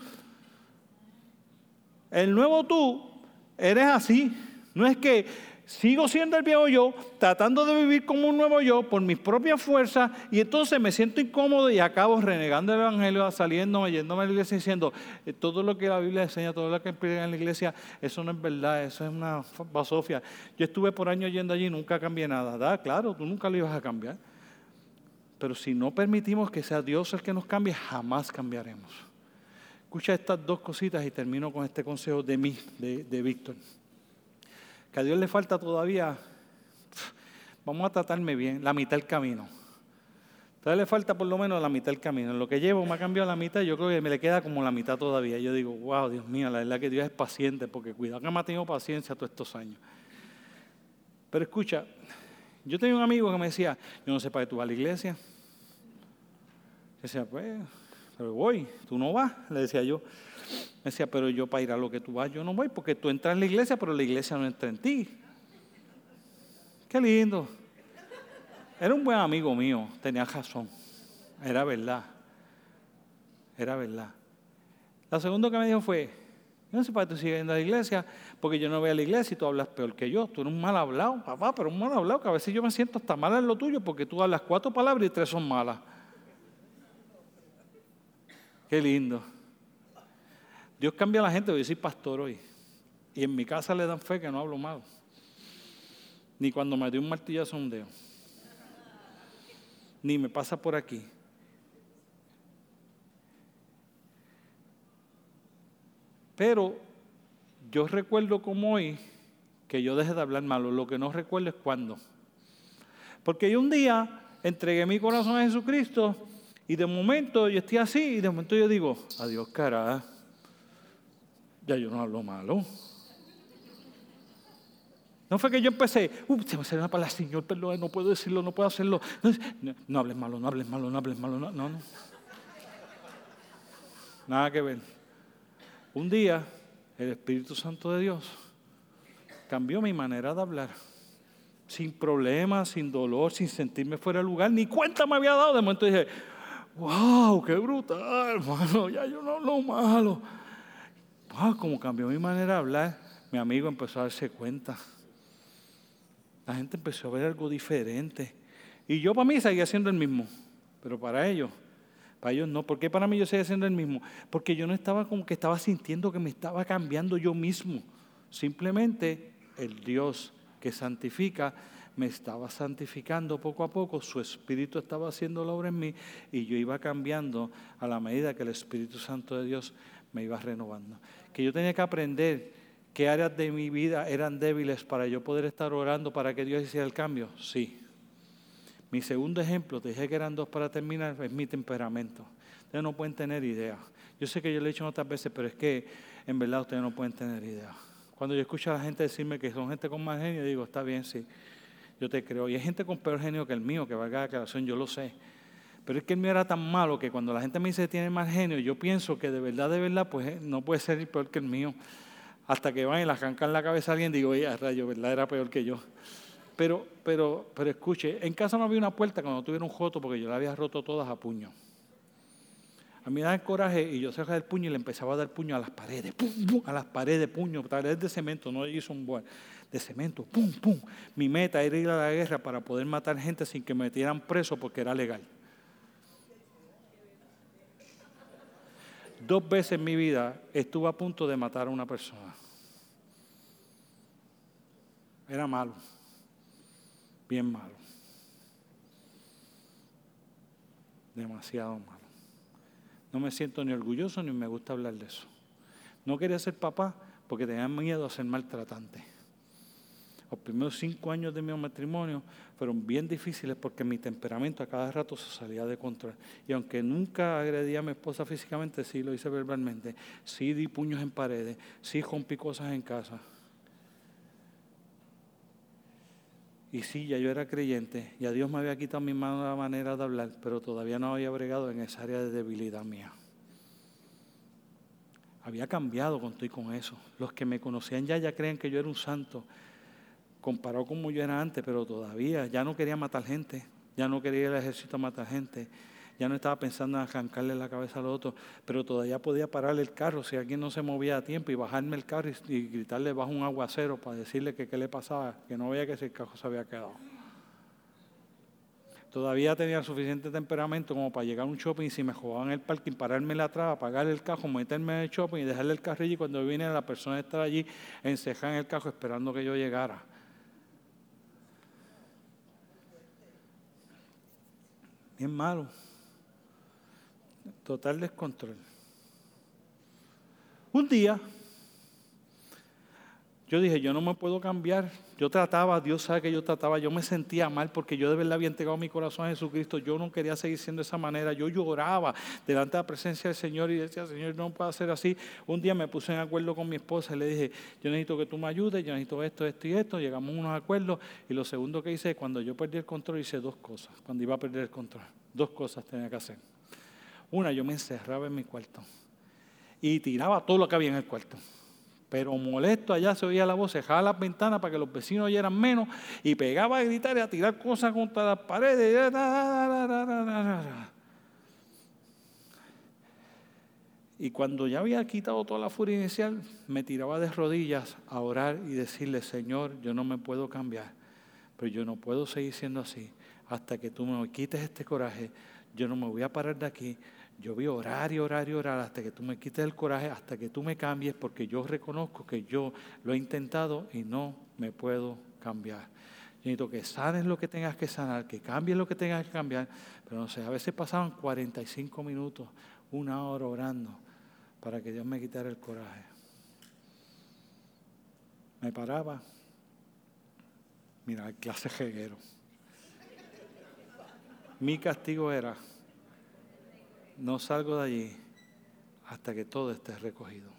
Speaker 1: El nuevo tú eres así. No es que sigo siendo el viejo yo, tratando de vivir como un nuevo yo por mis propias fuerzas y entonces me siento incómodo y acabo renegando el Evangelio, saliendo, yéndome a la iglesia diciendo, eh, todo lo que la Biblia enseña, todo lo que explica en la iglesia, eso no es verdad, eso es una basofia. Yo estuve por años yendo allí y nunca cambié nada. Da, claro, tú nunca lo ibas a cambiar. Pero si no permitimos que sea Dios el que nos cambie, jamás cambiaremos. Escucha estas dos cositas y termino con este consejo de mí, de, de Víctor que a Dios le falta todavía, vamos a tratarme bien, la mitad del camino. Todavía le falta por lo menos la mitad del camino. En lo que llevo me ha cambiado la mitad, yo creo que me le queda como la mitad todavía. Yo digo, wow, Dios mío, la verdad que Dios es paciente, porque cuidado que me ha tenido paciencia todos estos años. Pero escucha, yo tenía un amigo que me decía, yo no sé para qué tú vas a la iglesia. Yo decía, pues, pero voy, tú no vas, le decía yo. Me decía, pero yo para ir a lo que tú vas, yo no voy, porque tú entras en la iglesia, pero la iglesia no entra en ti. Qué lindo. Era un buen amigo mío, tenía razón. Era verdad. Era verdad. La segunda que me dijo fue, yo no sé para qué tú sigues a la iglesia, porque yo no voy a la iglesia y tú hablas peor que yo. Tú eres un mal hablado, papá, pero un mal hablado, que a veces yo me siento hasta mal en lo tuyo, porque tú hablas cuatro palabras y tres son malas. Qué lindo. Dios cambia a la gente, yo soy pastor hoy. Y en mi casa le dan fe que no hablo mal. Ni cuando me dio un martillazo a un dedo. Ni me pasa por aquí. Pero yo recuerdo como hoy que yo dejé de hablar malo. Lo que no recuerdo es cuándo. Porque yo un día entregué mi corazón a Jesucristo y de momento yo estoy así y de momento yo digo, adiós cara ya yo no hablo malo. No fue que yo empecé, uh, se me salió una palabra, Señor, perdón, no puedo decirlo, no puedo hacerlo. No, hables malo, no hables malo, no hables malo, no, no. Nada que ver. Un día, el Espíritu Santo de Dios cambió mi manera de hablar. Sin problemas, sin dolor, sin sentirme fuera de lugar, ni cuenta me había dado. De momento dije, wow, qué brutal, hermano, ya yo no hablo malo como cambió mi manera de hablar, mi amigo empezó a darse cuenta. La gente empezó a ver algo diferente. Y yo para mí seguía siendo el mismo, pero para ellos, para ellos no. ¿Por qué para mí yo seguía siendo el mismo? Porque yo no estaba como que estaba sintiendo que me estaba cambiando yo mismo. Simplemente el Dios que santifica me estaba santificando poco a poco, su Espíritu estaba haciendo la obra en mí y yo iba cambiando a la medida que el Espíritu Santo de Dios me iba renovando que yo tenía que aprender qué áreas de mi vida eran débiles para yo poder estar orando para que Dios hiciera el cambio. Sí. Mi segundo ejemplo, te dije que eran dos para terminar, es mi temperamento. Ustedes no pueden tener idea. Yo sé que yo lo he dicho otras veces, pero es que en verdad ustedes no pueden tener idea. Cuando yo escucho a la gente decirme que son gente con más genio, digo, está bien, sí. yo te creo. Y hay gente con peor genio que el mío, que valga la aclaración, yo lo sé. Pero es que el mío era tan malo que cuando la gente me dice que tiene más genio, yo pienso que de verdad, de verdad, pues eh, no puede ser peor que el mío. Hasta que van y le arrancan la cabeza a alguien, digo, oye, rayo, ¿verdad? Era peor que yo. Pero, pero, pero escuche, en casa no había una puerta cuando tuviera un joto porque yo la había roto todas a puño. A mí me daba el coraje y yo cerraba el puño y le empezaba a dar puño a las paredes, pum, pum, a las paredes, puño, paredes de cemento, no hizo un buen, de cemento, pum, pum. Mi meta era ir a la guerra para poder matar gente sin que me metieran preso porque era legal. Dos veces en mi vida estuve a punto de matar a una persona. Era malo, bien malo, demasiado malo. No me siento ni orgulloso ni me gusta hablar de eso. No quería ser papá porque tenía miedo a ser maltratante. Los primeros cinco años de mi matrimonio fueron bien difíciles porque mi temperamento a cada rato se salía de control. Y aunque nunca agredí a mi esposa físicamente, sí lo hice verbalmente, sí di puños en paredes, sí rompí cosas en casa. Y sí, ya yo era creyente, ya Dios me había quitado mi mala manera de hablar, pero todavía no había bregado en esa área de debilidad mía. Había cambiado con y con eso. Los que me conocían ya ya creen que yo era un santo, comparado como yo era antes, pero todavía ya no quería matar gente, ya no quería ir al ejército a matar gente, ya no estaba pensando en arrancarle la cabeza al otro, pero todavía podía pararle el carro si alguien no se movía a tiempo y bajarme el carro y, gritarle bajo un aguacero para decirle que qué le pasaba, que no veía que ese carro se había quedado. Todavía tenía suficiente temperamento como para llegar a un shopping y si me jugaban el parking, pararme atrás, apagar el carro, meterme en el shopping y dejarle el carro allí. Cuando vine, la persona estaba allí encejada en el carro esperando que yo llegara. Bien malo. Total descontrol. Un día, yo dije, yo no me puedo cambiar. Yo trataba, Dios sabe que yo trataba, yo me sentía mal porque yo de verdad había entregado mi corazón a Jesucristo. Yo no quería seguir siendo de esa manera. Yo lloraba delante de la presencia del Señor y decía, Señor, no puedo hacer así. Un día me puse en acuerdo con mi esposa y le dije, yo necesito que tú me ayudes, yo necesito esto, esto y esto. Llegamos a unos acuerdos y lo segundo que hice, cuando yo perdí el control, hice dos cosas. Cuando iba a perder el control, dos cosas tenía que hacer. Una, yo me encerraba en mi cuarto y tiraba todo lo que había en el cuarto. Pero molesto, allá se oía la voz, dejaba las ventanas para que los vecinos oyeran menos y pegaba a gritar y a tirar cosas contra las paredes. Y cuando ya había quitado toda la furia inicial, me tiraba de rodillas a orar y decirle, Señor, yo no me puedo cambiar, pero yo no puedo seguir siendo así hasta que tú me quites este coraje. Yo no me voy a parar de aquí yo voy a orar y orar y orar hasta que tú me quites el coraje, hasta que tú me cambies, porque yo reconozco que yo lo he intentado y no me puedo cambiar. Yo necesito que sanes lo que tengas que sanar, que cambies lo que tengas que cambiar. Pero no sé, a veces pasaban 45 minutos, una hora orando para que Dios me quitara el coraje. Me paraba. Mira, clase jeguero. Mi castigo era no salgo de allí hasta que todo esté recogido.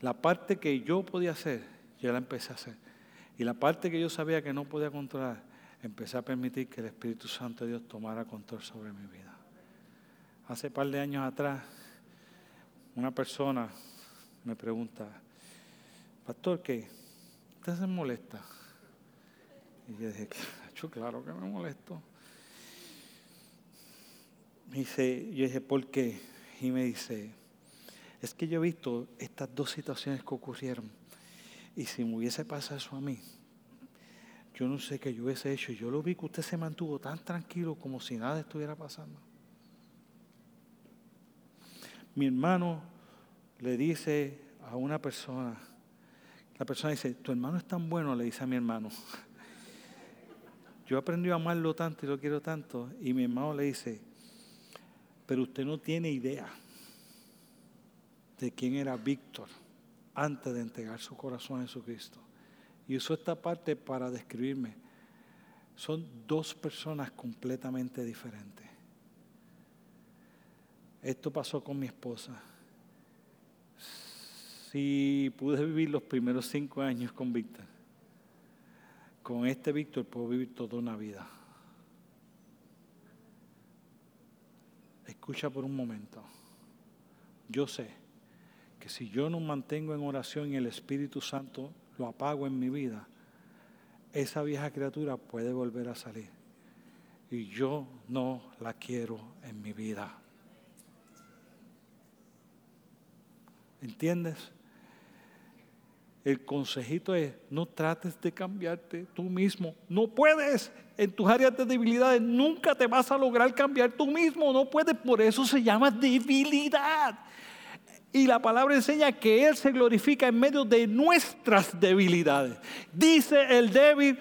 Speaker 1: La parte que yo podía hacer, yo la empecé a hacer. Y la parte que yo sabía que no podía controlar, empecé a permitir que el Espíritu Santo de Dios tomara control sobre mi vida. Hace un par de años atrás, una persona me pregunta, Pastor, ¿qué? ¿Usted se molesta? Y yo dije, claro que me molesto. Me dice, yo dije, ¿por qué? Y me dice, es que yo he visto estas dos situaciones que ocurrieron. Y si me hubiese pasado eso a mí, yo no sé qué yo hubiese hecho. Yo lo vi que usted se mantuvo tan tranquilo como si nada estuviera pasando. Mi hermano le dice a una persona, la persona dice, tu hermano es tan bueno, le dice a mi hermano. Yo aprendí a amarlo tanto y lo quiero tanto. Y mi hermano le dice, pero usted no tiene idea de quién era Víctor antes de entregar su corazón a Jesucristo. Y usó esta parte para describirme. Son dos personas completamente diferentes. Esto pasó con mi esposa. Si pude vivir los primeros cinco años con Víctor, con este Víctor puedo vivir toda una vida. Escucha por un momento. Yo sé que si yo no mantengo en oración y el Espíritu Santo lo apago en mi vida, esa vieja criatura puede volver a salir. Y yo no la quiero en mi vida. ¿Entiendes? El consejito es, no trates de cambiarte tú mismo. No puedes. En tus áreas de debilidades nunca te vas a lograr cambiar tú mismo. No puedes. Por eso se llama debilidad. Y la palabra enseña que Él se glorifica en medio de nuestras debilidades. Dice el débil,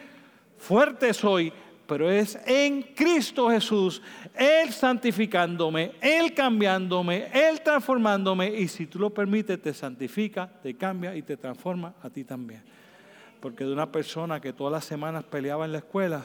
Speaker 1: fuerte soy pero es en Cristo Jesús, Él santificándome, Él cambiándome, Él transformándome, y si tú lo permites, te santifica, te cambia y te transforma a ti también. Porque de una persona que todas las semanas peleaba en la escuela,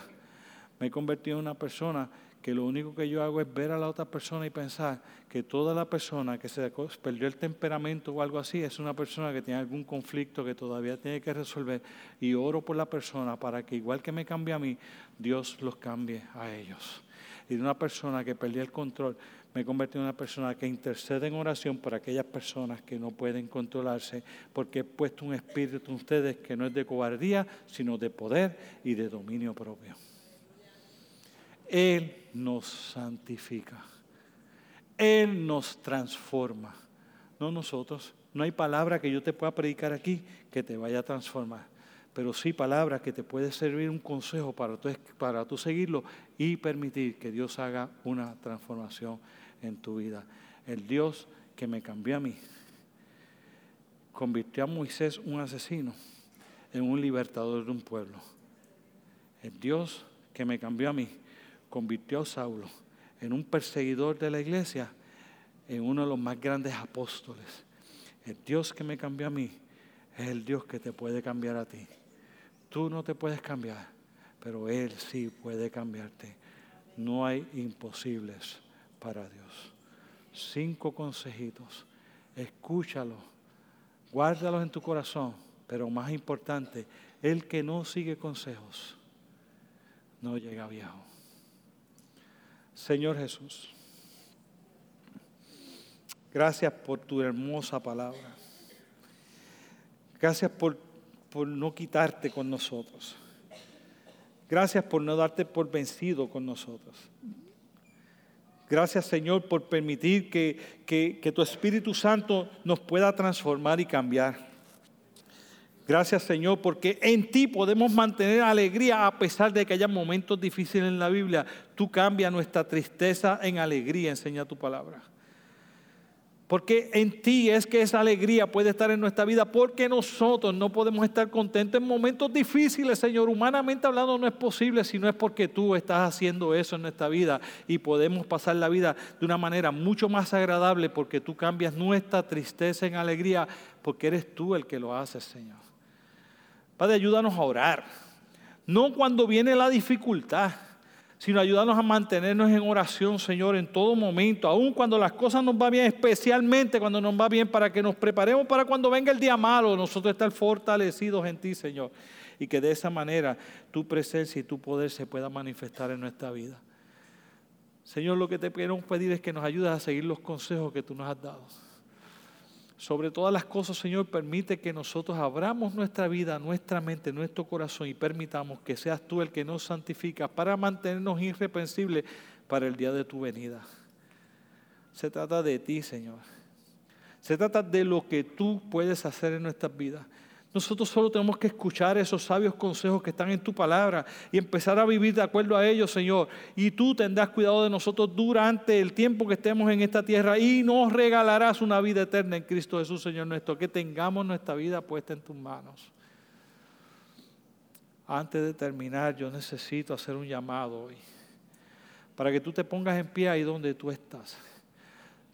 Speaker 1: me he convertido en una persona que lo único que yo hago es ver a la otra persona y pensar que toda la persona que se perdió el temperamento o algo así es una persona que tiene algún conflicto que todavía tiene que resolver y oro por la persona para que igual que me cambie a mí, Dios los cambie a ellos. Y de una persona que perdió el control, me he convertido en una persona que intercede en oración por aquellas personas que no pueden controlarse, porque he puesto un espíritu en ustedes que no es de cobardía, sino de poder y de dominio propio. Él nos santifica. Él nos transforma. No nosotros. No hay palabra que yo te pueda predicar aquí que te vaya a transformar. Pero sí palabras que te puede servir un consejo para tú, para tú seguirlo y permitir que Dios haga una transformación en tu vida. El Dios que me cambió a mí convirtió a Moisés, un asesino, en un libertador de un pueblo. El Dios que me cambió a mí convirtió a Saulo en un perseguidor de la iglesia, en uno de los más grandes apóstoles. El Dios que me cambió a mí es el Dios que te puede cambiar a ti. Tú no te puedes cambiar, pero Él sí puede cambiarte. No hay imposibles para Dios. Cinco consejitos. Escúchalos, guárdalos en tu corazón, pero más importante, el que no sigue consejos no llega viejo. Señor Jesús, gracias por tu hermosa palabra. Gracias por, por no quitarte con nosotros. Gracias por no darte por vencido con nosotros. Gracias Señor por permitir que, que, tu Espíritu Santo nos pueda transformar y cambiar. Gracias Señor, porque en ti podemos mantener alegría a pesar de que haya momentos difíciles en la Biblia. Tú cambias nuestra tristeza en alegría, enseña tu palabra. Porque en ti es que esa alegría puede estar en nuestra vida, porque nosotros no podemos estar contentos en momentos difíciles, Señor. Humanamente hablando no es posible si no es porque tú estás haciendo eso en nuestra vida y podemos pasar la vida de una manera mucho más agradable porque tú cambias nuestra tristeza en alegría, porque eres tú el que lo haces, Señor. Padre, ayúdanos a orar. No cuando viene la dificultad, sino ayúdanos a mantenernos en oración, Señor, en todo momento, aun cuando las cosas nos van bien, especialmente cuando nos va bien, para que nos preparemos para cuando venga el día malo, nosotros estar fortalecidos en ti, Señor. Y que de esa manera tu presencia y tu poder se pueda manifestar en nuestra vida. Señor, lo que te queremos pedir es que nos ayudes a seguir los consejos que tú nos has dado. Sobre todas las cosas, Señor, permite que nosotros abramos nuestra vida, nuestra mente, nuestro corazón y permitamos que seas tú el que nos santifica para mantenernos irreprensibles para el día de tu venida. Se trata de ti, Señor. Se trata de lo que tú puedes hacer en nuestras vidas. Nosotros solo tenemos que escuchar esos sabios consejos que están en tu palabra y empezar a vivir de acuerdo a ellos, Señor. Y tú tendrás cuidado de nosotros durante el tiempo que estemos en esta tierra y nos regalarás una vida eterna en Cristo Jesús, Señor nuestro. Que tengamos nuestra vida puesta en tus manos. Antes de terminar, yo necesito hacer un llamado hoy para que tú te pongas en pie ahí donde tú estás.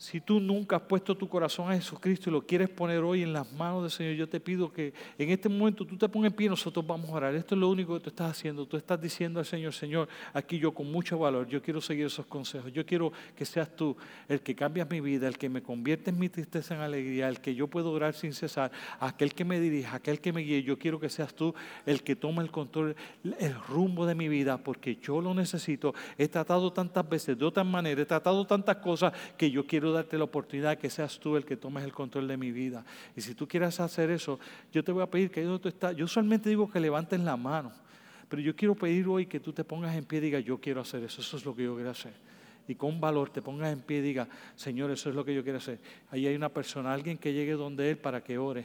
Speaker 1: Si tú nunca has puesto tu corazón a Jesucristo y lo quieres poner hoy en las manos del Señor, yo te pido que en este momento tú te pongas en pie y nosotros vamos a orar. Esto es lo único que tú estás haciendo. Tú estás diciendo al Señor, Señor, aquí yo con mucho valor, yo quiero seguir esos consejos. Yo quiero que seas tú el que cambias mi vida, el que me convierte en mi tristeza en alegría, el que yo puedo orar sin cesar, aquel que me dirija, aquel que me guíe. Yo quiero que seas tú el que toma el control, el rumbo de mi vida, porque yo lo necesito. He tratado tantas veces de otra manera, he tratado tantas cosas que yo quiero darte la oportunidad que seas tú el que tomes el control de mi vida. Y si tú quieres hacer eso, yo te voy a pedir que ahí donde tú estás, yo solamente digo que levantes la mano, pero yo quiero pedir hoy que tú te pongas en pie y digas, yo quiero hacer eso, eso es lo que yo quiero hacer. Y con valor te pongas en pie y digas, Señor, eso es lo que yo quiero hacer. Ahí hay una persona, alguien que llegue donde Él para que ore.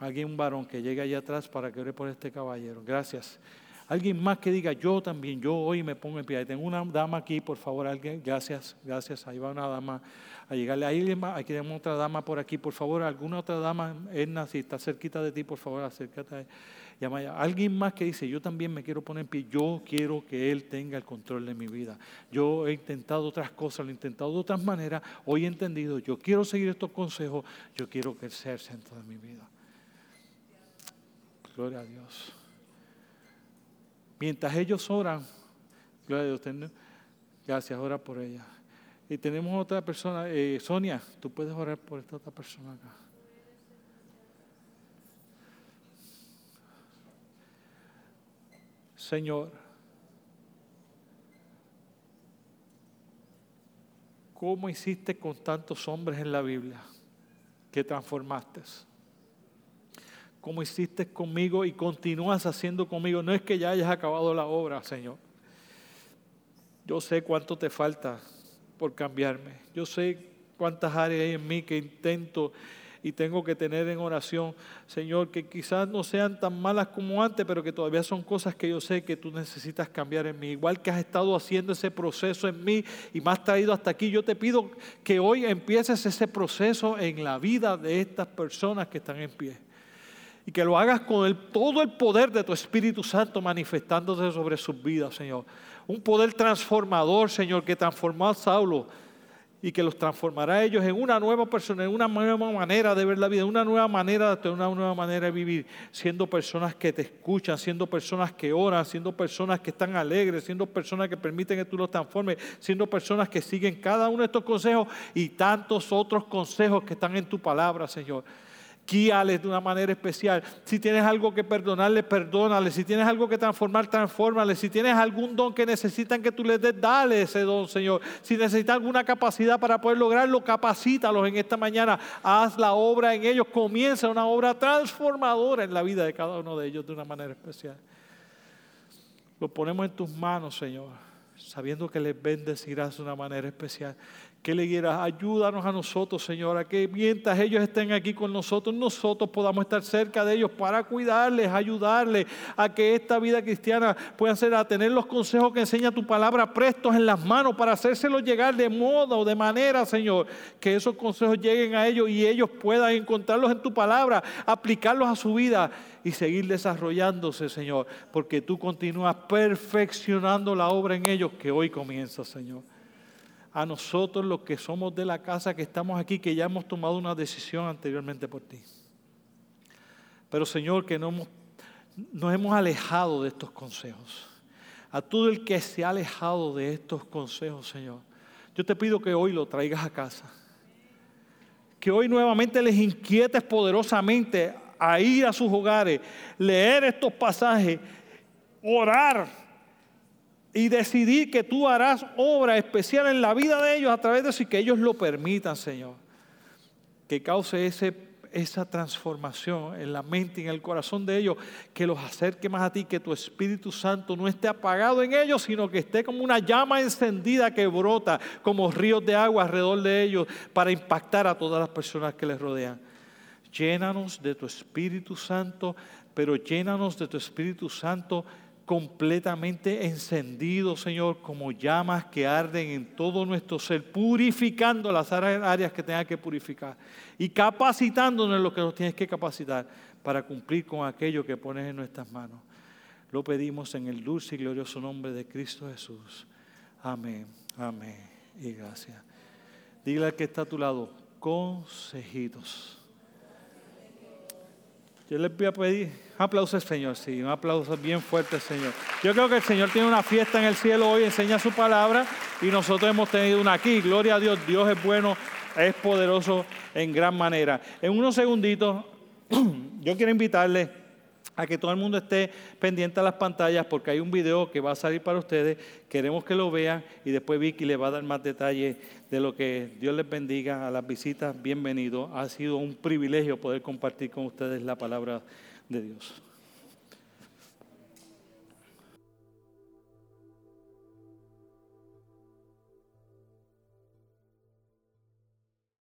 Speaker 1: Alguien, un varón que llegue allá atrás para que ore por este caballero. Gracias. Alguien más que diga, yo también, yo hoy me pongo en pie. Tengo una dama aquí, por favor, alguien. Gracias, gracias. Ahí va una dama a llegarle. Ahí aquí tenemos otra dama por aquí, por favor. ¿Alguna otra dama, Edna, si está cerquita de ti, por favor, acércate. Llama Alguien más que dice, yo también me quiero poner en pie. Yo quiero que Él tenga el control de mi vida. Yo he intentado otras cosas, lo he intentado de otras maneras. Hoy he entendido, yo quiero seguir estos consejos. Yo quiero que Él sea el centro de mi vida. Gloria a Dios. Mientras ellos oran, gloria a Dios, gracias, ora por ella. Y tenemos otra persona, eh, Sonia, tú puedes orar por esta otra persona acá. Señor, ¿cómo hiciste con tantos hombres en la Biblia que transformaste? como hiciste conmigo y continúas haciendo conmigo. No es que ya hayas acabado la obra, Señor. Yo sé cuánto te falta por cambiarme. Yo sé cuántas áreas hay en mí que intento y tengo que tener en oración, Señor, que quizás no sean tan malas como antes, pero que todavía son cosas que yo sé que tú necesitas cambiar en mí. Igual que has estado haciendo ese proceso en mí y me has traído hasta aquí, yo te pido que hoy empieces ese proceso en la vida de estas personas que están en pie y que lo hagas con todo el poder de tu Espíritu Santo manifestándose sobre sus vidas, Señor. Un poder transformador, Señor, que transformó a Saulo y que los transformará a ellos en una nueva persona, en una nueva manera de ver la vida, en una nueva manera de una nueva manera de vivir, siendo personas que te escuchan, siendo personas que oran, siendo personas que están alegres, siendo personas que permiten que tú los transformes, siendo personas que siguen cada uno de estos consejos y tantos otros consejos que están en tu palabra, Señor guíales de una manera especial. Si tienes algo que perdonarle, perdónale. Si tienes algo que transformar, transfórmale. Si tienes algún don que necesitan que tú les des, dale ese don, Señor. Si necesitan alguna capacidad para poder lograrlo, capacítalos en esta mañana. Haz la obra en ellos. Comienza una obra transformadora en la vida de cada uno de ellos de una manera especial. Lo ponemos en tus manos, Señor, sabiendo que les bendecirás de una manera especial que le quieras. Ayúdanos a nosotros, Señor, a que mientras ellos estén aquí con nosotros, nosotros podamos estar cerca de ellos para cuidarles, ayudarles a que esta vida cristiana pueda ser a tener los consejos que enseña tu palabra prestos en las manos para hacérselos llegar de modo, de manera, Señor, que esos consejos lleguen a ellos y ellos puedan encontrarlos en tu palabra, aplicarlos a su vida y seguir desarrollándose, Señor, porque tú continúas perfeccionando la obra en ellos que hoy comienza, Señor a nosotros los que somos de la casa, que estamos aquí, que ya hemos tomado una decisión anteriormente por ti. Pero Señor, que no nos hemos alejado de estos consejos. A todo el que se ha alejado de estos consejos, Señor, yo te pido que hoy lo traigas a casa. Que hoy nuevamente les inquietes poderosamente a ir a sus hogares, leer estos pasajes, orar y decidir que tú harás obra especial en la vida de ellos a través de eso y que ellos lo permitan, Señor. Que cause ese, esa transformación en la mente y en el corazón de ellos, que los acerque más a ti, que tu Espíritu Santo no esté apagado en ellos, sino que esté como una llama encendida que brota como ríos de agua alrededor de ellos para impactar a todas las personas que les rodean. Llénanos de tu Espíritu Santo, pero llénanos de tu Espíritu Santo completamente encendidos, Señor, como llamas que arden en todo nuestro ser, purificando las áreas que tenga que purificar y capacitándonos en lo que nos tienes que capacitar para cumplir con aquello que pones en nuestras manos. Lo pedimos en el dulce y glorioso nombre de Cristo Jesús. Amén, amén y gracias. Dile al que está a tu lado, consejitos. Yo les voy a pedir un aplauso al Señor, sí, un aplauso bien fuerte al Señor. Yo creo que el Señor tiene una fiesta en el cielo hoy, enseña su palabra y nosotros hemos tenido una aquí. Gloria a Dios, Dios es bueno, es poderoso en gran manera. En unos segunditos, yo quiero invitarles a que todo el mundo esté pendiente a las pantallas porque hay un video que va a salir para ustedes. Queremos que lo vean y después Vicky les va a dar más detalles de lo que Dios les bendiga a las visitas. Bienvenido. Ha sido un privilegio poder compartir con ustedes la palabra de Dios.